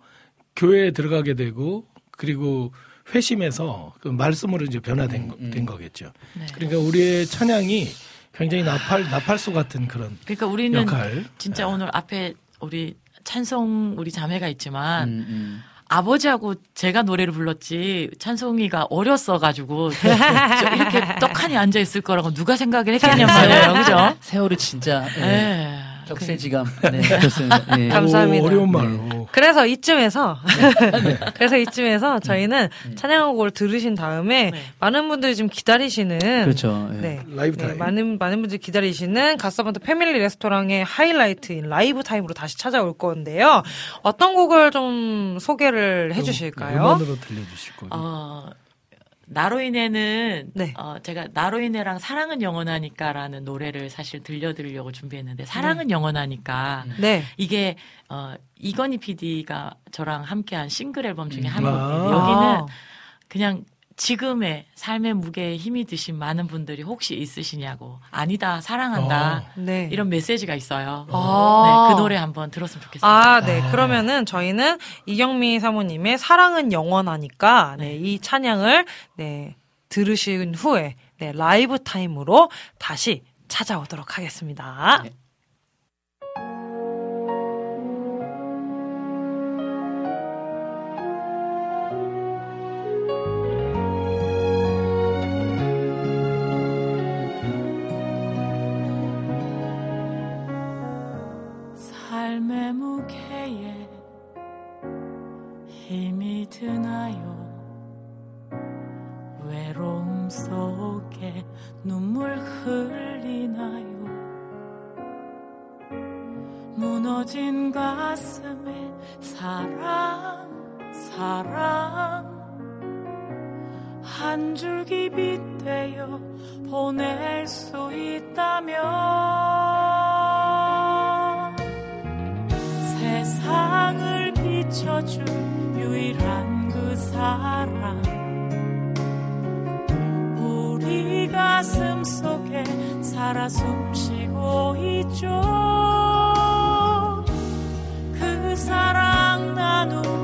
교회에 들어가게 되고 그리고 회심해서 그 말씀으로 이제 변화된 거, 음. 된 거겠죠. 네. 그러니까 우리의 찬양이 굉장히 나팔 나팔수 같은 그런 그러니까 우리는 역할. 진짜 오늘 앞에 우리 찬송 우리 자매가 있지만 음, 음. 아버지하고 제가 노래를 불렀지 찬송이가 어렸어 가지고 저 이렇게 떡하니 앉아 있을 거라고 누가 생각을 했겠냔 말이에요, 그죠? 세월이 진짜, 예, 네. 격세지감. 네, 그렇습니다. 예. 감사합니다. 오, 어려운 말. 오. 그래서 이쯤에서 그래서 이쯤에서 저희는 찬양곡을 들으신 다음에 네. 많은 분들이 지금 기다리시는 그렇죠. 예. 네. 라이브 네, 타임. 많은 많은 분들이 기다리시는 갓서번트 패밀리 레스토랑의 하이라이트인 라이브 타임으로 다시 찾아올 건데요. 어떤 곡을 좀 소개를 해 주실까요? 음원으로 들려 주실 거예요. 어, 나로인에는 네. 어, 제가 나로인에랑 사랑은 영원하니까라는 노래를 사실 들려드리려고 준비했는데 사랑은 영원하니까 네. 이게 어, 이건희 PD가 저랑 함께한 싱글 앨범 중에 한 아. 곡이에요. 여기는 그냥 지금의 삶의 무게에 힘이 드신 많은 분들이 혹시 있으시냐고 아니다 사랑한다 네. 이런 메시지가 있어요. 아. 네, 그 노래 한번 들었으면 좋겠습니다. 아, 네. 그러면은 저희는 이경미 사모님의 사랑은 영원하니까 네, 이 찬양을 네, 들으신 후에 네, 라이브 타임으로 다시 찾아오도록 하겠습니다. 네. 속에 눈물 흘리나요? 무너진 가슴에 사랑 사랑. 한 줄기 빗대어 보낼 수 있다면 세상을 비춰준 유일한 그 사랑 우리 가슴 속에 살아 숨쉬고 있죠. 그 사랑 나누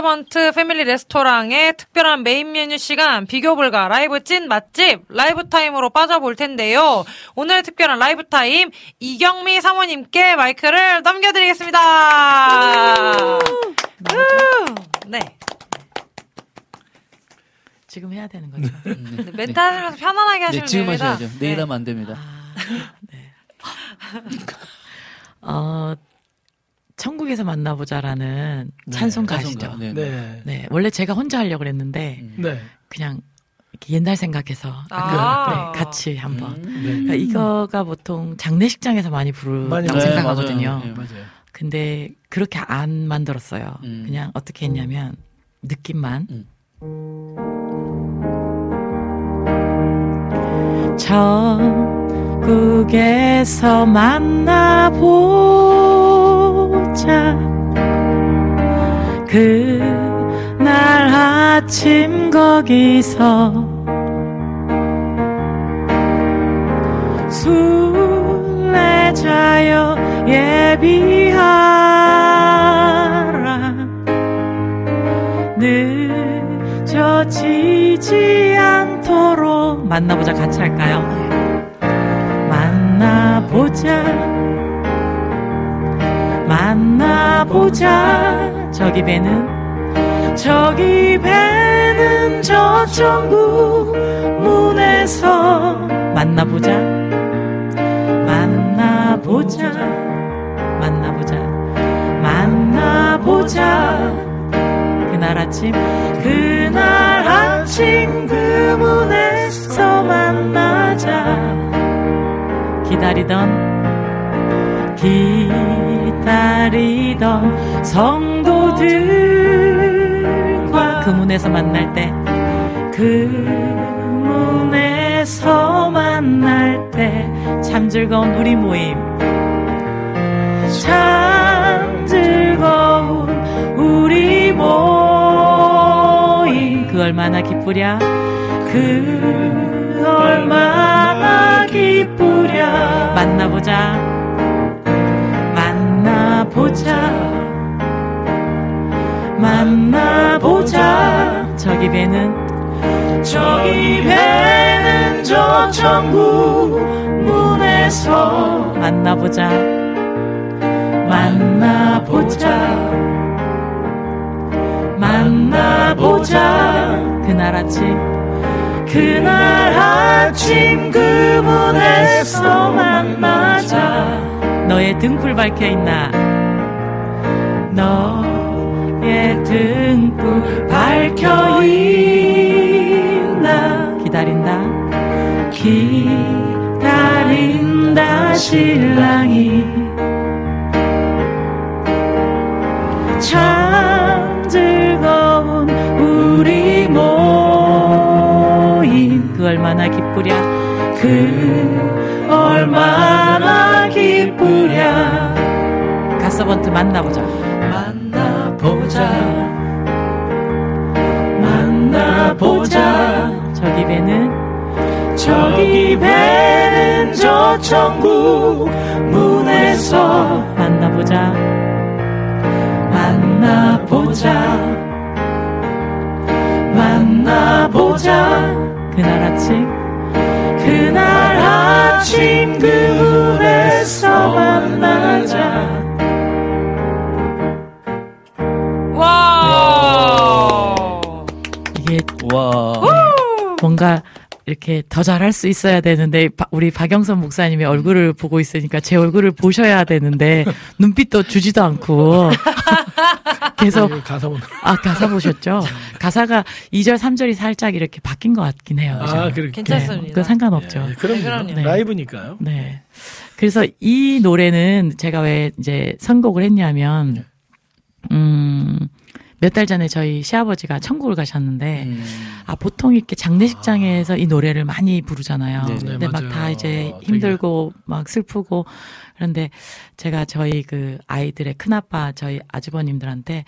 서번트 패밀리 레스토랑의 특별한 메인 메뉴 시간 비교 불가 라이브 찐 맛집 라이브 타임으로 빠져볼 텐데요. 오늘 특별한 라이브 타임 이경미 사모님께 마이크를 넘겨드리겠습니다. 우! 네. 지금 해야 되는 거죠. 네, 멘트 하시면서 편안하게 하시면 네, 지금 됩니다. 하셔야죠. 내일 네. 하면 안 됩니다. 어, 천국에서 만나보자라는 네, 찬송. 가시죠. 네, 네. 네, 원래 제가 혼자 하려고 그랬는데 네. 그냥 옛날 생각해서 아. 네, 같이 한번. 음. 네. 그러니까 이거가 보통 장례식장에서 많이 부르다고 많이 네, 생각하거든요. 맞아요. 네. 맞아요. 근데 그렇게 안 만들었어요. 음. 그냥 어떻게 했냐면 느낌만. 음. 천국에서 만나보 자 그날 아침 거기서 순례자여 예비하라. 늦어지지 않도록 만나보자. 같이 할까요? 만나보자 만나보자. 저기 배는 저기 배는 저 천국 문에서 만나보자. 만나보자. 만나보자. 만나보자. 그날 아침 그날 아침 그 문에서 만나자. 기다리던 기 다리던 성도들과 그 문에서 만날 때 그 문에서 만날 때 참 즐거운 우리 모임 참 즐거운 우리 모임. 그 얼마나 기쁘랴 그 얼마나 기쁘랴. 만나보자 만나보자. 만나보자. 저기 배는? 저기 배는 저 천국 문에서 만나보자. 만나보자. 만나보자. 그날 아침. 그날 아침 그 문에서 만나자. 너의 등불 밝혀 있나 너의 등불 밝혀 있나? 기다린다. 기다린다 신랑이. 참 즐거운 우리 모임. 그 얼마나 기쁘랴. 그 얼마나 기쁘랴. 가서번트 만나보자 저기 배는? 저기 배는 저 천국 문에서 만나보자. 만나보자. 만나보자. 그날 아침? 그날 아침 그 문에서 만나자. 와. 이게 와. 뭔가 이렇게 더 잘할 수 있어야 되는데 바- 우리 박영선 목사님의 얼굴을 보고 있으니까 제 얼굴을 보셔야 되는데 눈빛도 주지도 않고 계속 그 가사. 아 가사 보셨죠? 가사가 2절 3절이 살짝 이렇게 바뀐 것 같긴 해요. 아, 그렇게. 괜찮습니다. 그 상관없죠. 예, 그럼 네, 그럼요. 네. 라이브니까요. 네. 그래서 이 노래는 제가 왜 이제 선곡을 했냐면, 네. 음, 몇 달 전에 저희 시아버지가 천국을 가셨는데, 음. 아, 보통 이렇게 장례식장에서 이 노래를 많이 부르잖아요. 네, 네, 근데 막. 다 이제 되게. 힘들고 막 슬프고, 그런데 제가 저희 그 아이들의 큰아빠, 저희 아주버님들한테,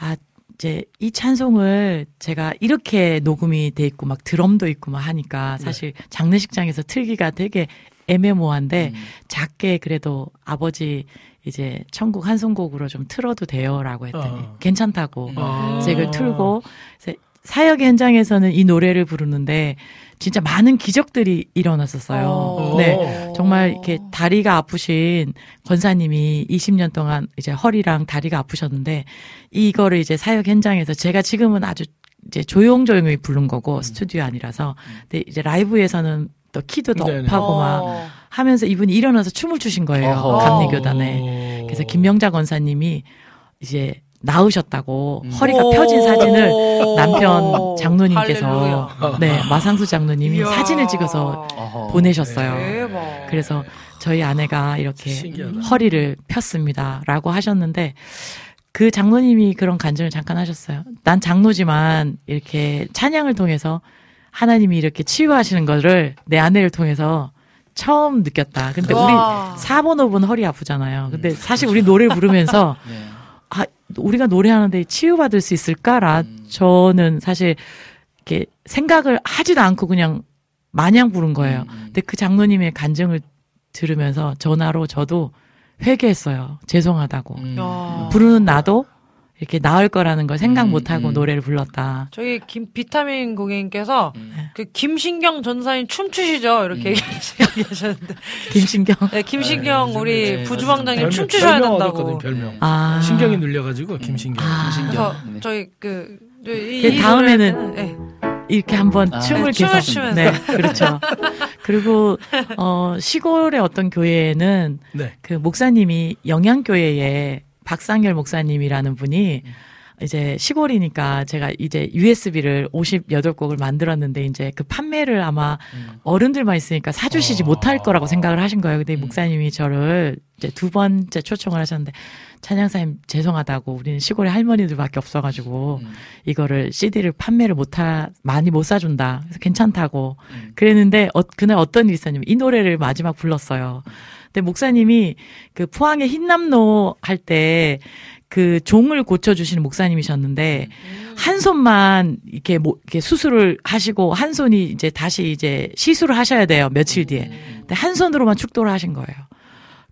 아, 이제 이 찬송을 제가 이렇게 녹음이 돼 있고 막 드럼도 있고 막 하니까 네. 사실 장례식장에서 틀기가 되게 애매모호한데 음. 작게 그래도 아버지 이제 천국 한송곡으로 좀 틀어도 돼요라고 했더니 어. 괜찮다고 아. 그래서 이걸 틀고 그래서 사역 현장에서는 이 노래를 부르는데 진짜 많은 기적들이 일어났었어요. 어. 네. 정말 이렇게 다리가 아프신 권사님이 20년 동안 이제 허리랑 다리가 아프셨는데 이거를 이제 사역 현장에서 제가 지금은 아주 이제 조용조용히 부른 거고 스튜디오 아니라서 근데 이제 라이브에서는 또 키도 네네. 높하고 막 어. 하면서 이분이 일어나서 춤을 추신 거예요. 어허. 감리교단에. 그래서 김명자 권사님이 이제 나으셨다고 음. 허리가 펴진 사진을 오. 남편 장로님께서. 네 마상수 장로님이 이야. 사진을 찍어서 어허. 보내셨어요. 대박. 그래서 저희 아내가 이렇게 신기하다. 허리를 폈습니다라고 하셨는데 그 장로님이 그런 간증을 잠깐 하셨어요. 난 장로지만 이렇게 찬양을 통해서 하나님이 이렇게 치유하시는 거를 내 아내를 통해서 처음 느꼈다. 근데 우리 와. 4번, 5번 허리 아프잖아요. 근데 사실 우리 노래 부르면서 네. 아, 우리가 노래하는데 치유받을 수 있을까라 음. 저는 사실 이렇게 생각을 하지도 않고 그냥 마냥 부른 거예요. 음, 음. 근데 그 장로님의 간증을 들으면서 전화로 저도 회개했어요. 죄송하다고. 음. 야. 부르는 나도 이렇게 나을 거라는 걸 생각 음, 못 하고 음. 노래를 불렀다. 저희 김 비타민 고객님께서 음. 그 김신경 전사님 춤추시죠 이렇게 음. 얘기하셨는데 김신경. 네, 김신경 네, 우리 네, 부주방장님 별명- 춤추셔야 별명 된다고. 얻었거든, 별명. 아. 신경이 눌려가지고 김신경. 아. 그래서 네. 저희 그, 이, 그이 다음에는 노래는, 네. 이렇게 한번 아, 춤을 네, 춤을 계속 추면서. 네 그렇죠 그리고 어 시골의 어떤 교회에는 네. 그 목사님이 영양 교회에 박상열 목사님이라는 분이 이제 시골이니까 제가 이제 USB를 58곡을 만들었는데 이제 그 판매를 아마 음. 어른들만 있으니까 사주시지 어. 못할 거라고 생각을 하신 거예요. 근데 음. 목사님이 저를 이제 두 번째 초청을 하셨는데 찬양사님 죄송하다고 우리는 시골에 할머니들밖에 없어가지고 음. 이거를 CD를 판매를 못하 많이 못 사준다. 그래서 괜찮다고 음. 그랬는데 어, 그날 어떤 있었냐면 이 노래를 마지막 불렀어요. 근데 목사님이 그 포항의 흰남노 할 때 그 종을 고쳐주시는 목사님이셨는데 한 손만 이렇게 뭐 이렇게 수술을 하시고 한 손이 이제 다시 이제 시술을 하셔야 돼요 며칠 뒤에. 근데 한 손으로만 축도를 하신 거예요.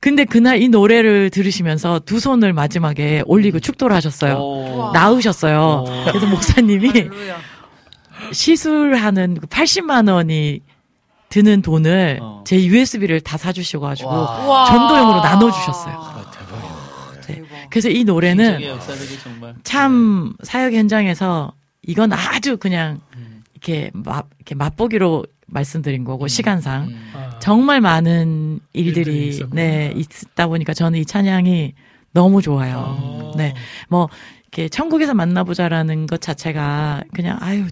근데 그날 이 노래를 들으시면서 두 손을 마지막에 올리고 축도를 하셨어요. 오. 나으셨어요. 오. 그래서 목사님이. 시술하는 그 80만 원이 드는 돈을 어. 제 USB를 다 사주시고 가지고 와. 와. 전도용으로 나눠주셨어요. 아, 대박이네. 대박. 그래서 이 노래는 참 사역 현장에서 이건 아주 그냥 음. 이렇게 맛 이렇게 맛보기로 말씀드린 거고 시간상 아, 정말 많은 일들이 일들이. 네 있다 보니까 저는 이 찬양이 너무 좋아요. 아. 네, 뭐 이렇게 천국에서 만나보자라는 것 자체가 그냥 아유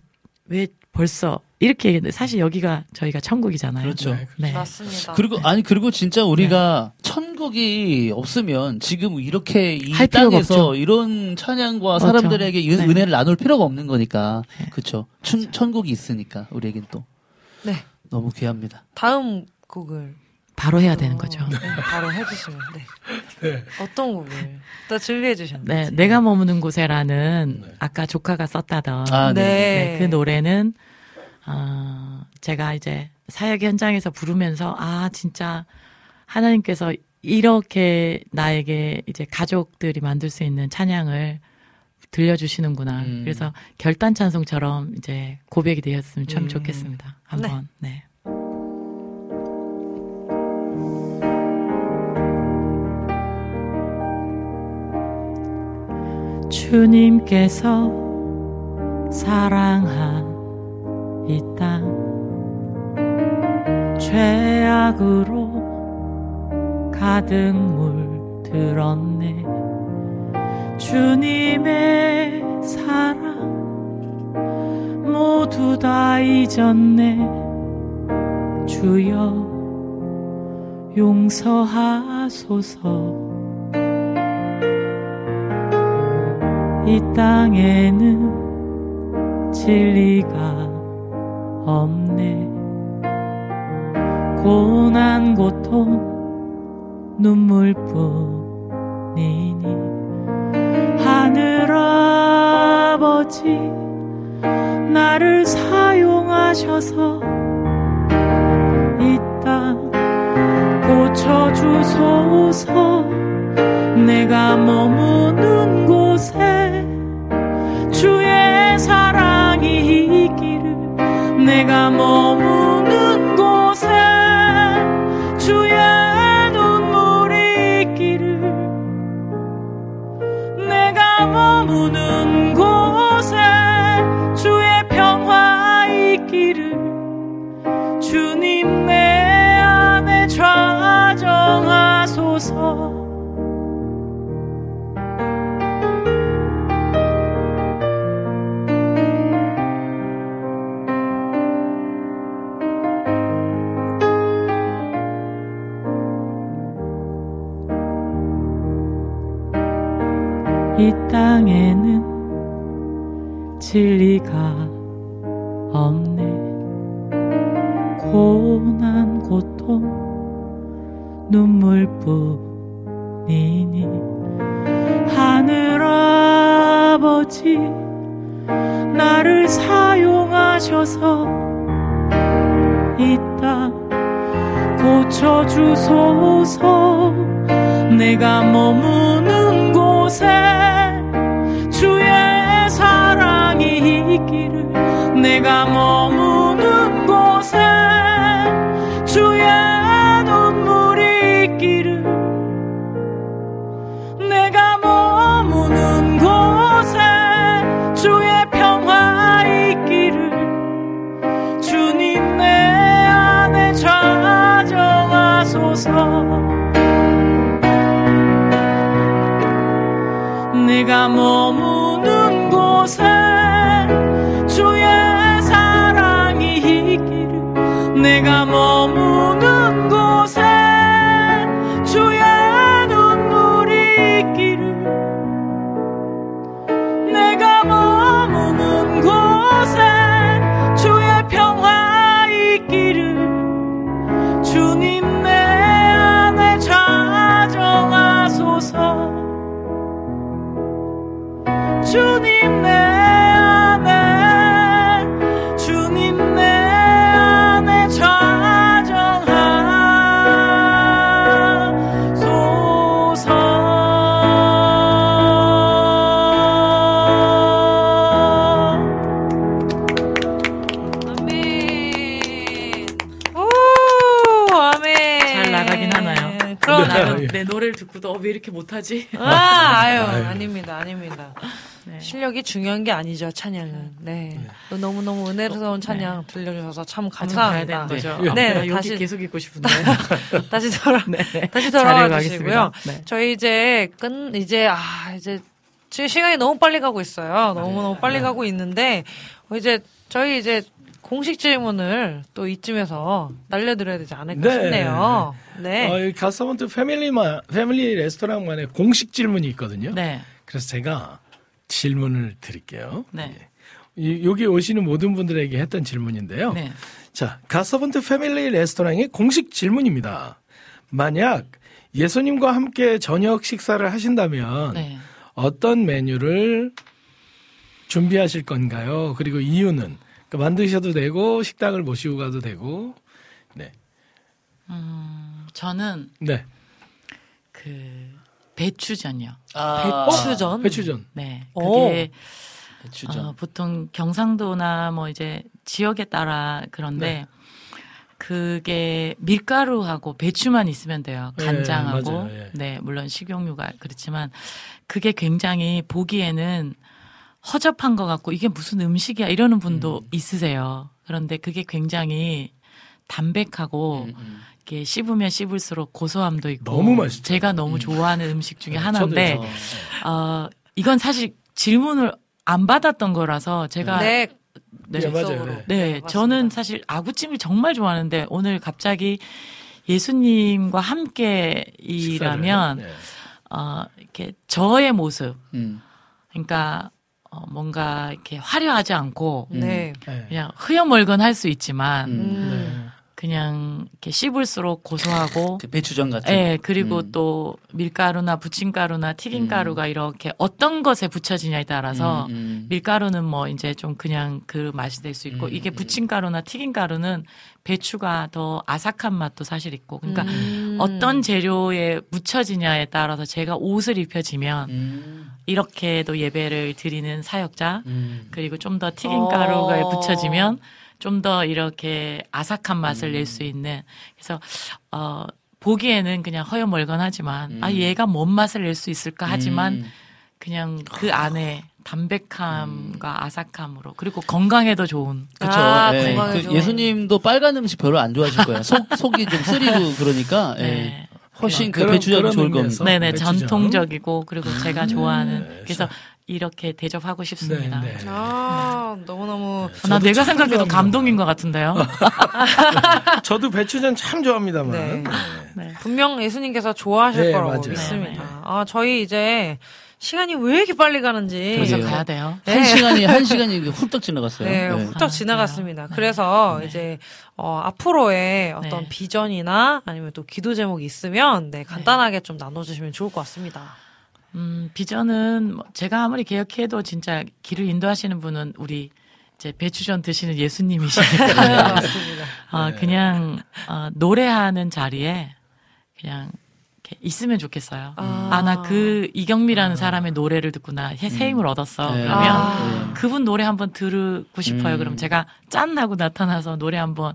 왜 벌써 이렇게 얘기했는데 사실 여기가 저희가 천국이잖아요. 그렇죠. 네. 맞습니다. 그리고 아니 그리고 진짜 우리가 천국이 없으면 지금 이렇게 이 땅에서. 이런 찬양과 맞죠. 사람들에게 은, 네. 은혜를 나눌 필요가 없는 거니까 네. 그렇죠. 천, 천국이 있으니까 우리에겐 또 네. 너무 귀합니다. 다음 곡을 바로 해야 되는 거죠. 네, 바로 해주시면 네. 네. 어떤 곡을 또 준비해 주셨는지. 네, 내가 머무는 곳에라는 아까 조카가 썼다던 아, 네. 네, 그 노래는 어, 제가 이제 사역 현장에서 부르면서 아 진짜 하나님께서 이렇게 나에게 이제 가족들이 만들 수 있는 찬양을 들려주시는구나. 음. 그래서 결단 찬송처럼 이제 고백이 되었으면 참 음. 좋겠습니다. 한번 네. 주님께서 사랑한 이땅 죄악으로 가득 물들었네. 주님의 사랑 모두 다 잊었네. 주여 용서하소서. 이 땅에는 진리가 없네. 고난 고통 눈물뿐이니. 하늘 아버지 나를 사용하셔서 이 땅 고쳐주소서. 내가 머무는 곳에 주의 있기를 내가 머무 땅에는 진리가 없네. 고난 고통 눈물뿐이니 하늘 아버지 나를 사용하셔서 이 땅 고쳐주소서. 내가 머무는 곳에 있기를 내가 머무는 곳에 주의 눈물이 있기를 내가 머무는 곳에 주의 평화 있기를 주님 내 안에 좌정하소서. 내가 머 머무는 곳에 이렇게 못하지? 아, 아유, 아유. 아닙니다, 아닙니다. 네. 실력이 중요한 게 아니죠, 찬양은. 네. 너무너무 은혜로운 찬양 들려주셔서 참 감사합니다. 가야 되는 거죠. 네, 네, 네, 여기 다시 계속 있고 싶은데. 다시 돌아 다시 자리로 돌아와. 주시고요. 네. 저희 이제 끝 이제 아 이제 지금 시간이 너무 빨리 가고 있어요. 너무 너무 빨리 가고 있는데 어, 이제 저희 이제 공식 질문을 또 이쯤에서 날려드려야 되지 않을까 네. 싶네요. 네. 어, 이 가서먼트 패밀리만 패밀리 레스토랑만의 공식 질문이 있거든요. 네. 그래서 제가 질문을 드릴게요. 네. 이, 여기 오시는 모든 분들에게 했던 질문인데요. 네. 자, 가서번트 패밀리 레스토랑의 공식 질문입니다. 만약 예수님과 함께 저녁 식사를 하신다면 네. 어떤 메뉴를 준비하실 건가요? 그리고 이유는 그러니까 만드셔도 되고 식당을 모시고 가도 되고 네, 음, 저는 네. 그 배추전이요. 아, 배추전. 배추전. 네. 오. 그게 배추전. 어, 보통 경상도나 뭐 이제 지역에 따라 그런데 네. 그게 밀가루하고 배추만 있으면 돼요. 네, 간장하고 맞아요. 예. 네 물론 식용유가 그렇지만 그게 굉장히 보기에는 허접한 것 같고 이게 무슨 음식이야 이러는 분도 음. 있으세요. 그런데 그게 굉장히 담백하고 음, 이렇게 씹으면 씹을수록 고소함도 있고 너무 맛있죠. 제가 너무 좋아하는 음식 중에 네, 하나인데 저도요. 어, 이건 사실 질문을 안 받았던 거라서 제가 네. 네, 네, 맞아요. 네. 네, 맞습니다. 저는 사실 아구찜을 정말 좋아하는데 오늘 갑자기 예수님과 함께 일하면 식사를, 네. 어, 이렇게 저의 모습, 음. 그러니까 어, 뭔가 이렇게 화려하지 않고 네. 네. 그냥 흐여멀건 할 수 있지만 음. 음. 그냥 이렇게 씹을수록 고소하고 그 배추전 같은. 예, 그리고 음. 또 밀가루나 부침가루나 튀김가루가 이렇게 어떤 것에 붙여지냐에 따라서 음, 음. 밀가루는 뭐 이제 좀 그냥 그 맛이 될 수 있고 음, 이게 음. 부침가루나 튀김가루는 배추가 더 아삭한 맛도 사실 있고 그러니까 음. 어떤 재료에 묻혀지냐에 따라서 제가 옷을 입혀지면 음. 이렇게도 예배를 드리는 사역자 음. 그리고 좀 더 튀김가루가 어. 붙여지면 좀 더 이렇게 아삭한 맛을 음. 낼수 있는 그래서 어 보기에는 그냥 허여멀건하지만 음. 아 얘가 뭔 맛을 낼 수 있을까 하지만 음. 그냥 그 안에 담백함과 아삭함으로 그리고 건강에도 좋은 그쵸. 아, 예. 건강에 그 좋은. 예수님도 빨간 음식 별로 안 좋아하실 거예요. 속, 속이 좀 쓰리고 그러니까, 예. 네. 훨씬 그 배추전이 좋을. 겁니다. 네네 배추전. 전통적이고 그리고 제가 좋아하는 네, 그래서 이렇게 대접하고 싶습니다. 네, 네. 아, 너무너무. 아, 나 저도 내가 참 생각해도. 감동인 것 같은데요. 저도 배추전 참 좋아합니다만. 네. 네. 분명 예수님께서 좋아하실 네, 거라고 맞아요. 믿습니다. 네, 네. 아, 저희 이제 시간이 왜 이렇게 빨리 가는지. 그래서. 가야 돼요. 한 시간이, 한 시간이 훌떡 지나갔어요. 네, 네. 훌떡 아, 지나갔습니다. 그래서 네. 이제 어, 앞으로의 어떤 네. 비전이나 아니면 또 기도 제목이 있으면 네, 간단하게 좀 나눠주시면 좋을 것 같습니다. 음, 비전은 뭐 제가 아무리 개혁해도 진짜 길을 인도하시는 분은 우리 이제 배추전 드시는 예수님이시니까 네, 맞습니다. 어, 그냥 어, 노래하는 자리에 그냥 이렇게 있으면 좋겠어요. 아. 아나그 이경미라는 사람의 노래를 듣고 나 새- 새 힘을 얻었어. 네. 그러면 아. 그분 노래 한번 들고 싶어요. 음. 그럼 제가 짠 하고 나타나서 노래 한번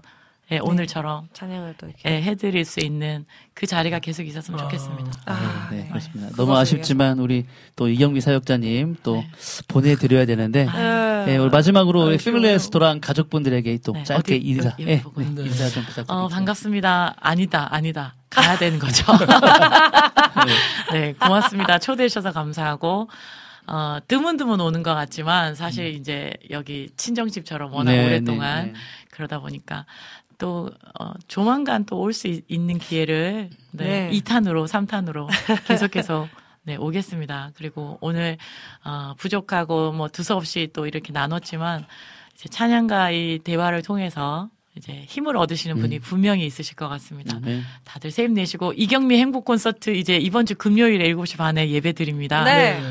예, 오늘처럼 찬양을 또 이렇게. 예, 해드릴 수 있는 그 자리가 계속 있었으면 좋겠습니다. 아, 네, 네. 그렇습니다. 그것을 너무 아쉽지만 우리 또 이경미 사역자님 또 네. 보내드려야 되는데 네. 예, 우리 마지막으로 우리 아쉬워요. 패밀리 레스토랑 가족분들에게 또 네, 짧게 어디- 인사, 여기 예, 보고 네, 있는데. 인사 좀 부탁드립니다. 어, 반갑습니다. 아니다, 아니다. 가야 되는 거죠. 네, 고맙습니다. 초대해 주셔서 감사하고, 어, 드문드문 오는 것 같지만, 사실 이제 여기 친정집처럼 워낙 네, 오랫동안 네, 네. 그러다 보니까, 또, 어, 조만간 또 올 수 있는 기회를, 네, 네. 2탄으로, 3탄으로 계속해서 네, 오겠습니다. 그리고 오늘, 어, 부족하고 뭐 두서없이 또 이렇게 나눴지만, 이제 찬양과 이 대화를 통해서 이제 힘을 얻으시는 분이 음. 분명히 있으실 것 같습니다. 네. 다들 새 힘 내시고 이경미 행복 콘서트 이제 이번 주 금요일에 7시 반에 예배 드립니다. 네.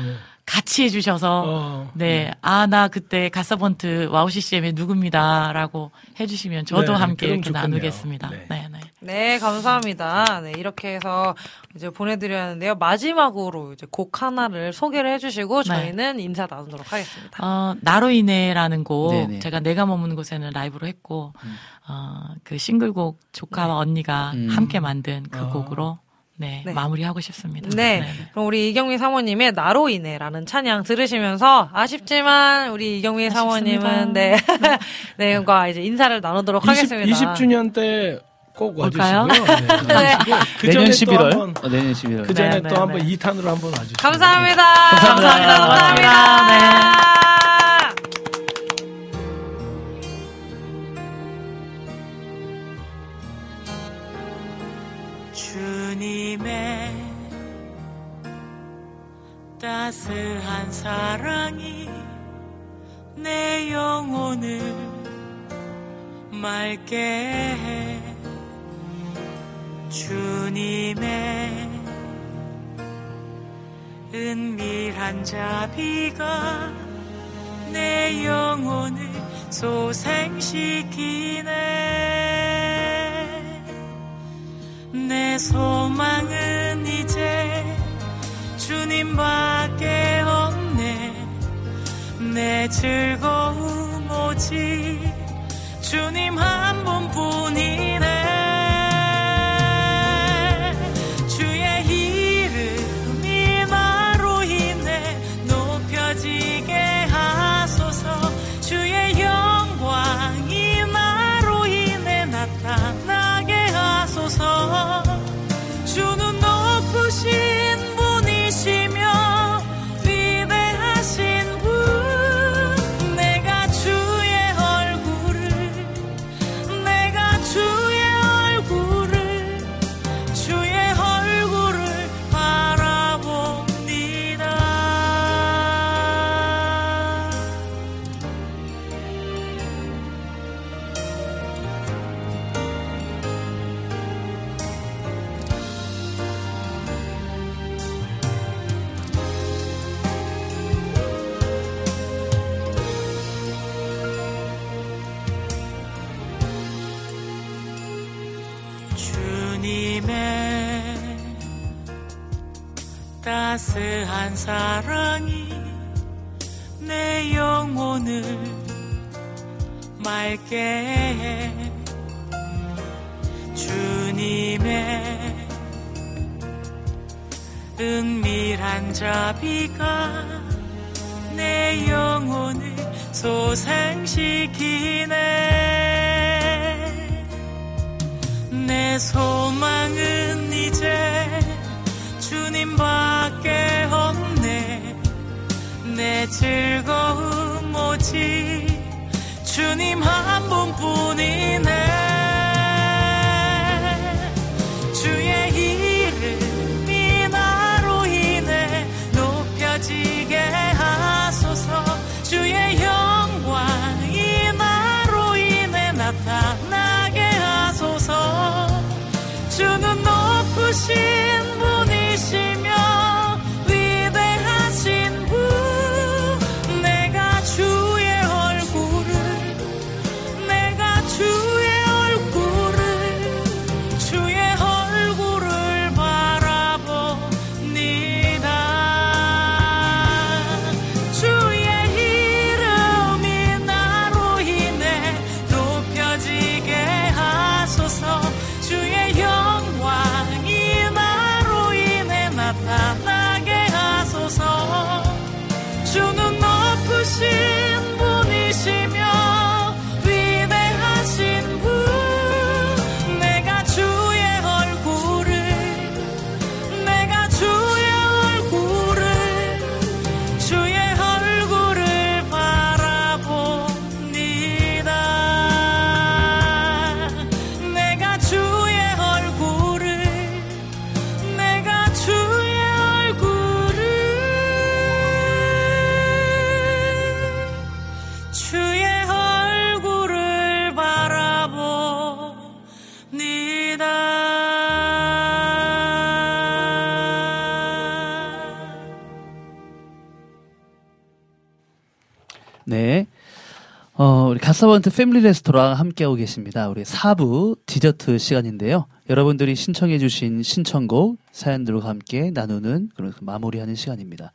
같이 해주셔서 어, 네, 아, 나 그때 갓서번트 와우 CCM의 누굽니다. 라고 해주시면 저도 네, 함께 이렇게 좋겠네요. 나누겠습니다. 네. 네, 네. 네, 감사합니다. 네, 이렇게 해서 이제 보내드려야 하는데요. 마지막으로 이제 곡 하나를 소개를 해주시고 네. 저희는 인사 나누도록 하겠습니다. 어, 나로 인해라는 곡, 네네. 제가 내가 머무는 곳에는 라이브로 했고, 음. 어, 그 싱글곡 조카와 언니가 음. 함께 만든 그 아. 곡으로, 네, 네. 마무리하고 싶습니다. 네. 그럼 우리 이경미 사모님의 나로 인해라는 찬양 들으시면서 아쉽지만 우리 이경미 사모님은 네. 네, 과 이제 인사를 나누도록 20, 하겠습니다. 20주년 때 꼭? 와주시고요. 네. 네. 그 내년 전에 또 11월. 한 번 어, 내년 11월. 그 전에 네, 또 네, 한번 네. 2탄으로 한번 와주시고 감사합니다. 감사합니다. 감사합니다. 주님의 따스한 사랑이 내 영혼을 맑게 해. 주님의 은밀한 자비가 내 영혼을 소생시키네 내 소망은 이제 주님밖에 없네. 내 즐거움 오직 주님 한 분뿐이네 한 사랑이 내 영혼을 맑게 해. 주님의 은밀한 자비가 내 영혼을 소생시키네. 내 소망은 이제 주님밖 즐거움 오직 주님 한 분뿐이 어, 우리 가사번트 패밀리 레스토랑 함께하고 계십니다. 우리 4부 디저트 시간인데요. 여러분들이 신청해주신 신청곡, 사연들과 함께 나누는, 그런 마무리하는 시간입니다.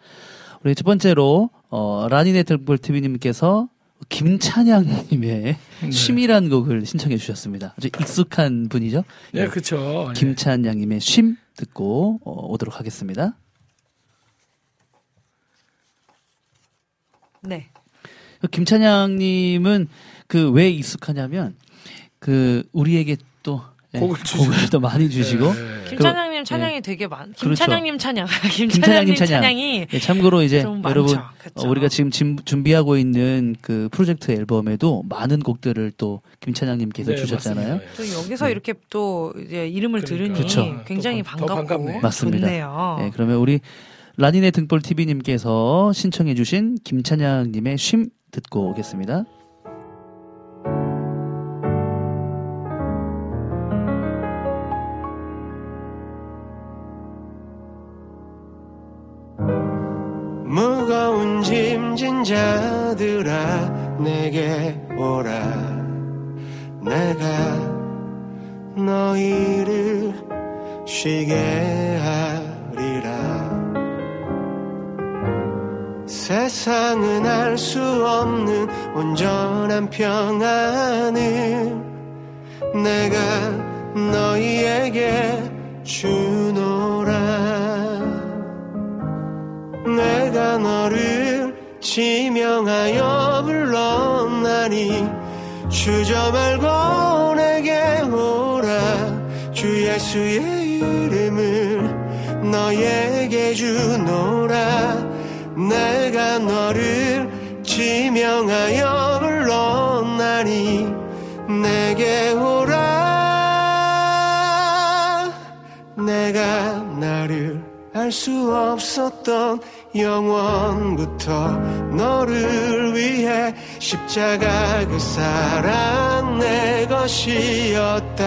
우리 첫 번째로, 어, 라니네 들볼TV님께서 김찬양님의 쉼이란 곡을 신청해 주셨습니다. 아주 익숙한 분이죠. 네, 그쵸. 예. 김찬양님의 쉼 듣고 어, 오도록 하겠습니다. 네. 그 김찬양님은 그 왜 익숙하냐면 그 우리에게 또 예, 곡을 곡을 또 많이 주시고 네. 김찬양님 그, 찬양이 예. 되게 많. 그렇죠. 김찬양님 찬양. 김찬양님 김찬양님 찬양. 찬양이 예, 참고로 이제 좀 여러분. 어, 우리가 지금 진- 준비하고 있는 그 프로젝트 앨범에도 많은 곡들을 또 김찬양님께서 네, 주셨잖아요. 맞습니다. 또 여기서 이렇게 또 이제 이름을 그러니까. 들으니 그쵸. 굉장히 반- 반갑고 반갑네. 맞습니다. 좋네요. 예, 그러면 우리 라니네 등볼 TV님께서 신청해주신 김찬양님의 쉼 듣고 오겠습니다. 무거운 짐진 자들아 내게 오라 내가 너희를 쉬게 하 세상은 알 수 없는 온전한 평안을 내가 너희에게 주노라. 내가 너를 지명하여 불렀나니 주저 말고 내게 오라. 주 예수의 이름을 너에게 주노라 내가 너를 지명하여 불렀나니 내게 오라 내가 나를 알 수 없었던 영원부터 너를 위해 십자가 그 사랑 내 것이었다.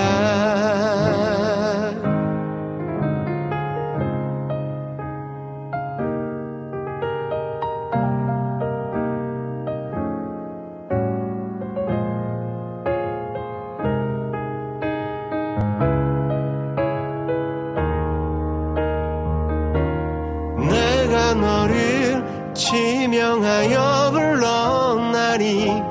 지명하여 불렀나니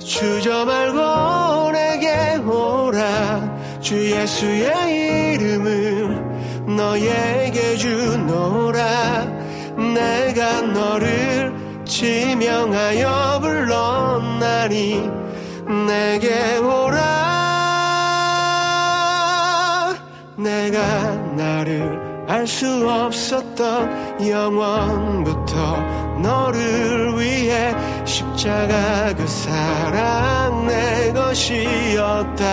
주저 말고 내게 오라. 주 예수의 이름을 너에게 주노라. 내가 너를 지명하여 불렀나니 내게 오라. 내가 나를 알 수 없었던 영원부터 너를 위해 십자가 그 사랑 내 것이었다.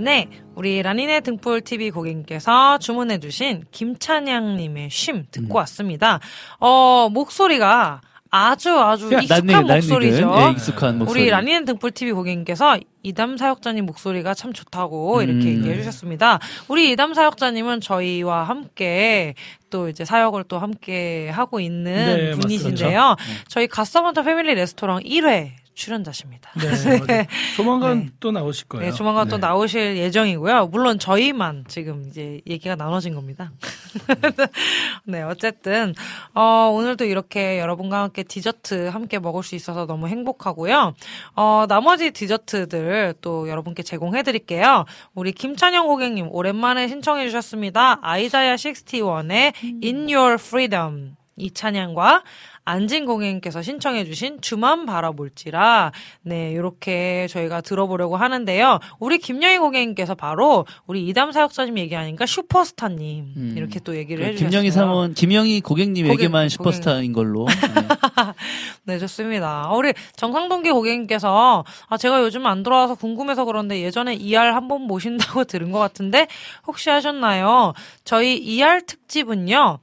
네, 우리 라니네 등불 TV 고객님께서 주문해주신 김찬양님의 쉼 듣고 왔습니다. 어 목소리가 아주 아주 야, 익숙한 란니, 목소리죠. 란니근, 예, 익숙한 목소리. 우리 라니네 등불 TV 고객님께서 이담 사역자님 목소리가 참 좋다고 이렇게 음. 얘기해 주셨습니다. 우리 이담 사역자님은 저희와 함께 또 이제 사역을 또 함께 하고 있는 네, 분이신데요. 맞습니다. 저희 갓서번터 패밀리 레스토랑 1회 출연자십니다. 네, 맞아요. 조만간 또 나오실 거예요. 네, 조만간 또 네. 나오실 예정이고요. 물론 저희만 지금 이제 얘기가 나눠진 겁니다. 네, 어쨌든 어, 오늘도 이렇게 여러분과 함께 디저트 함께 먹을 수 있어서 너무 행복하고요. 어, 나머지 디저트들 또 여러분께 제공해 드릴게요. 우리 김찬영 고객님 오랜만에 신청해 주셨습니다. 아이자야 61의 In Your Freedom 이 찬양과 안진 고객님께서 신청해주신 주만 바라볼지라 네 이렇게 저희가 들어보려고 하는데요. 우리 김영희 고객님께서 바로 우리 이담 사역자님 얘기하니까 슈퍼스타님 음. 이렇게 또 얘기를 그 해주셨어요. 김영희 사원, 김영희 고객님에게만 고객- 슈퍼스타인 걸로. 네, 좋습니다. 우리 정상동기 고객님께서 아, 제가 요즘 안 들어와서 궁금해서 그런데 예전에 ER 한번 모신다고 들은 것 같은데 혹시 하셨나요? 저희 ER 특집은요,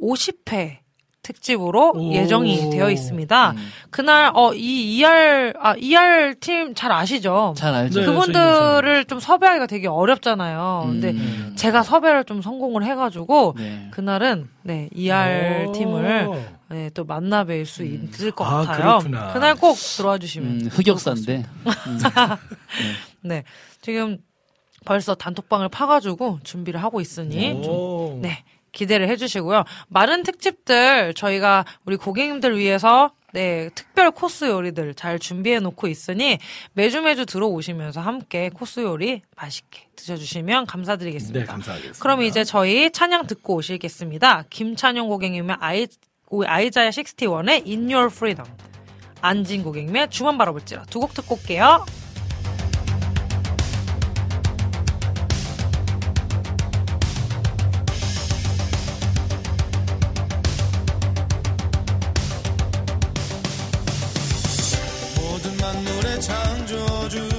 50회 특집으로 오. 예정이 되어 있습니다. 음. 그날 어 이 ER 아 ER 팀 잘 아시죠? 잘 알죠. 네. 그분들을 좀 섭외하기가 되게 어렵잖아요. 근데 음. 제가 섭외를 좀 성공을 해가지고 네. 그날은 네 ER 오. 팀을 네, 또 만나 뵐 수 음. 있을 것 아, 같아요. 그렇구나. 그날 꼭 들어와 주시면 음, 흑역사인데. 음. 네 지금 벌써 단톡방을 파가지고 준비를 하고 있으니 좀 오. 네, 기대를 해주시고요. 많은 특집들 저희가 우리 고객님들 위해서 네, 특별 코스 요리들 잘 준비해 놓고 있으니 매주 매주 들어오시면서 함께 코스 요리 맛있게 드셔주시면 감사드리겠습니다. 네, 감사하겠습니다. 그럼 이제 저희 찬양 듣고 오시겠습니다. 김찬용 고객님의 아이, 아이자야 61의 In Your Freedom. 안진 고객님의 주만 바라볼지라 두 곡 듣고 올게요. 창조주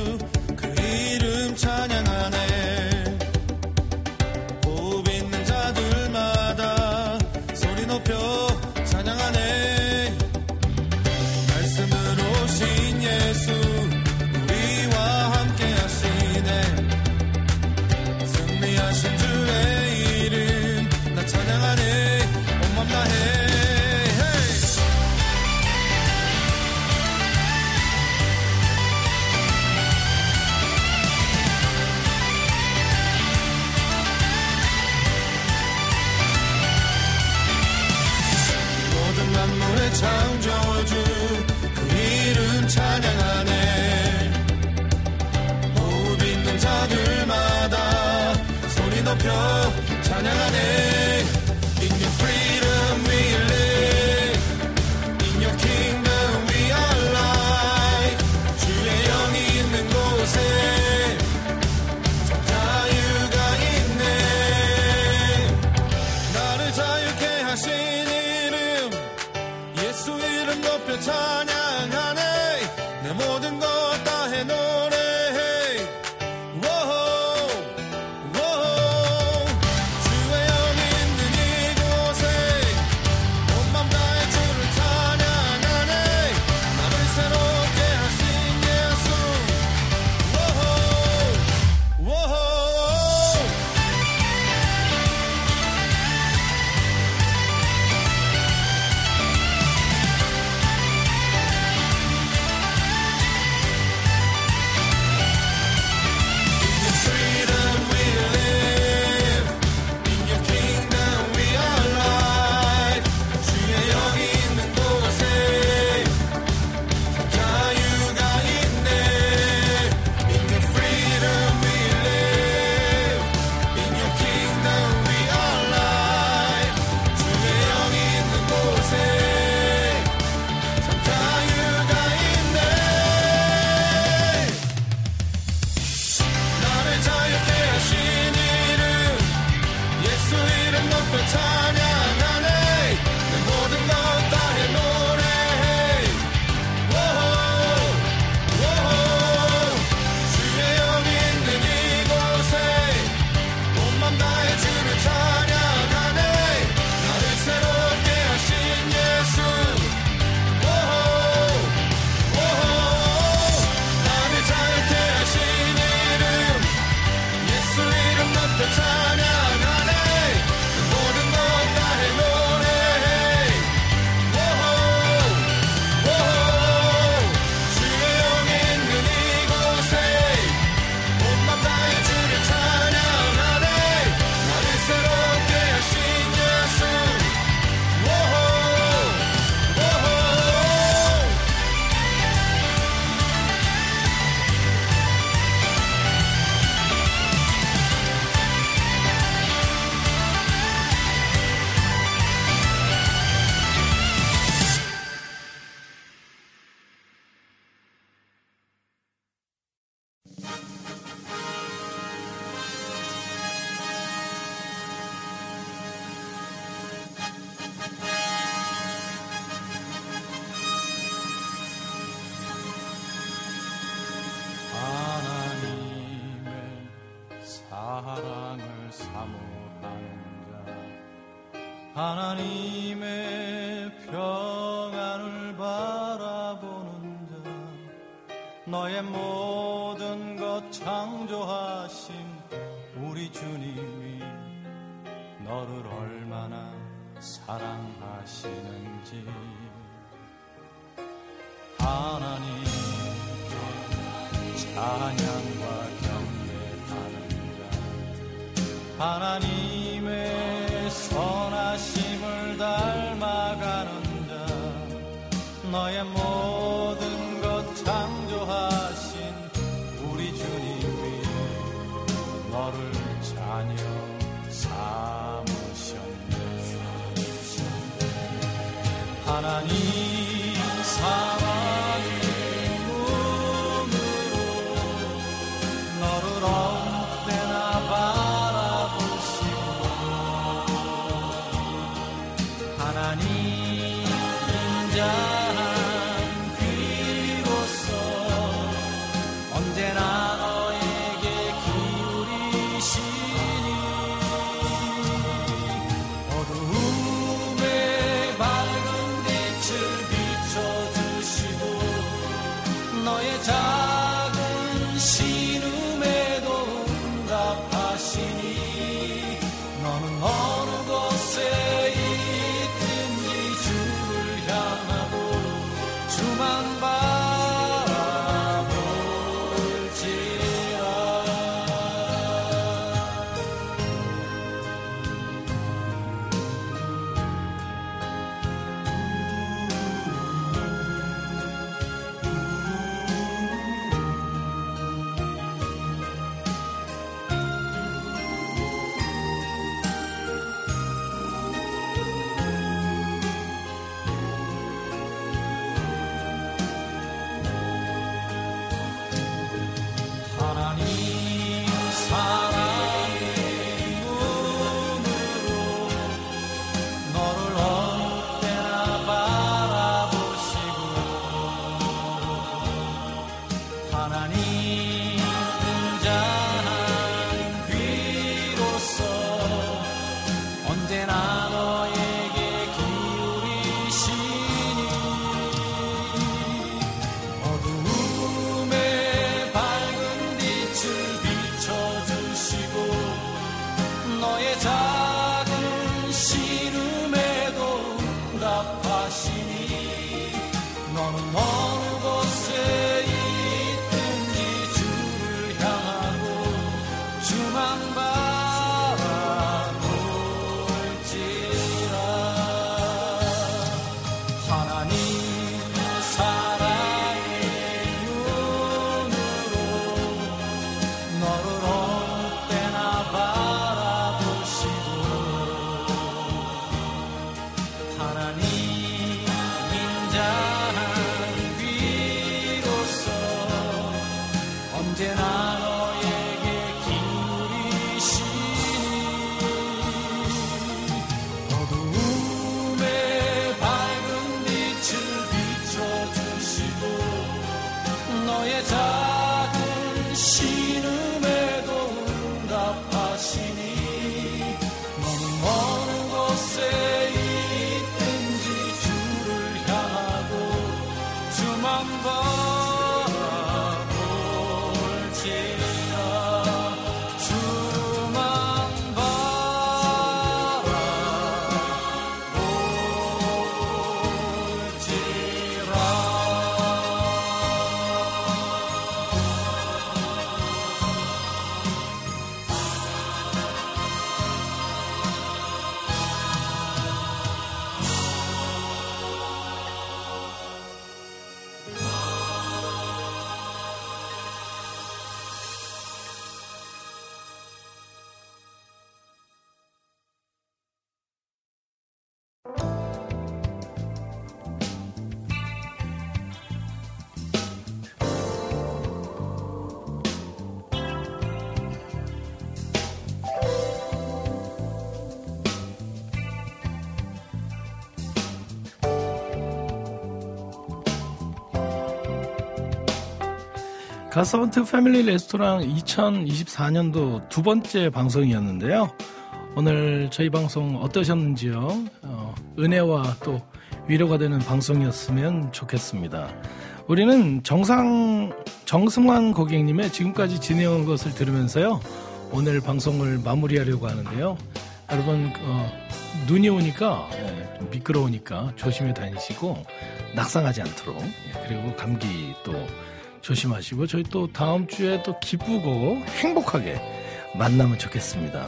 가서번트 패밀리 레스토랑 2024년도 두 번째 방송이었는데요. 오늘 저희 방송 어떠셨는지요? 어, 은혜와 또 위로가 되는 방송이었으면 좋겠습니다. 우리는 정상, 정승환 고객님의 지금까지 진행한 것을 들으면서요. 오늘 방송을 마무리하려고 하는데요. 여러분, 어, 눈이 오니까, 예, 좀 미끄러우니까 조심히 다니시고, 낙상하지 않도록, 예, 그리고 감기 또 조심하시고, 저희 또 다음 주에 또 기쁘고 행복하게 만나면 좋겠습니다.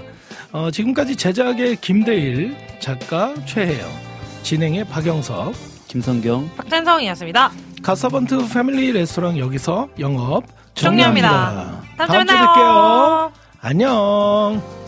어, 지금까지 제작의 김대일, 작가 최혜영, 진행의 박영석, 김성경, 박찬성이었습니다. 가서번트 패밀리 레스토랑 여기서 영업 종료합니다. 다음 주에. 뵐게요. 안녕.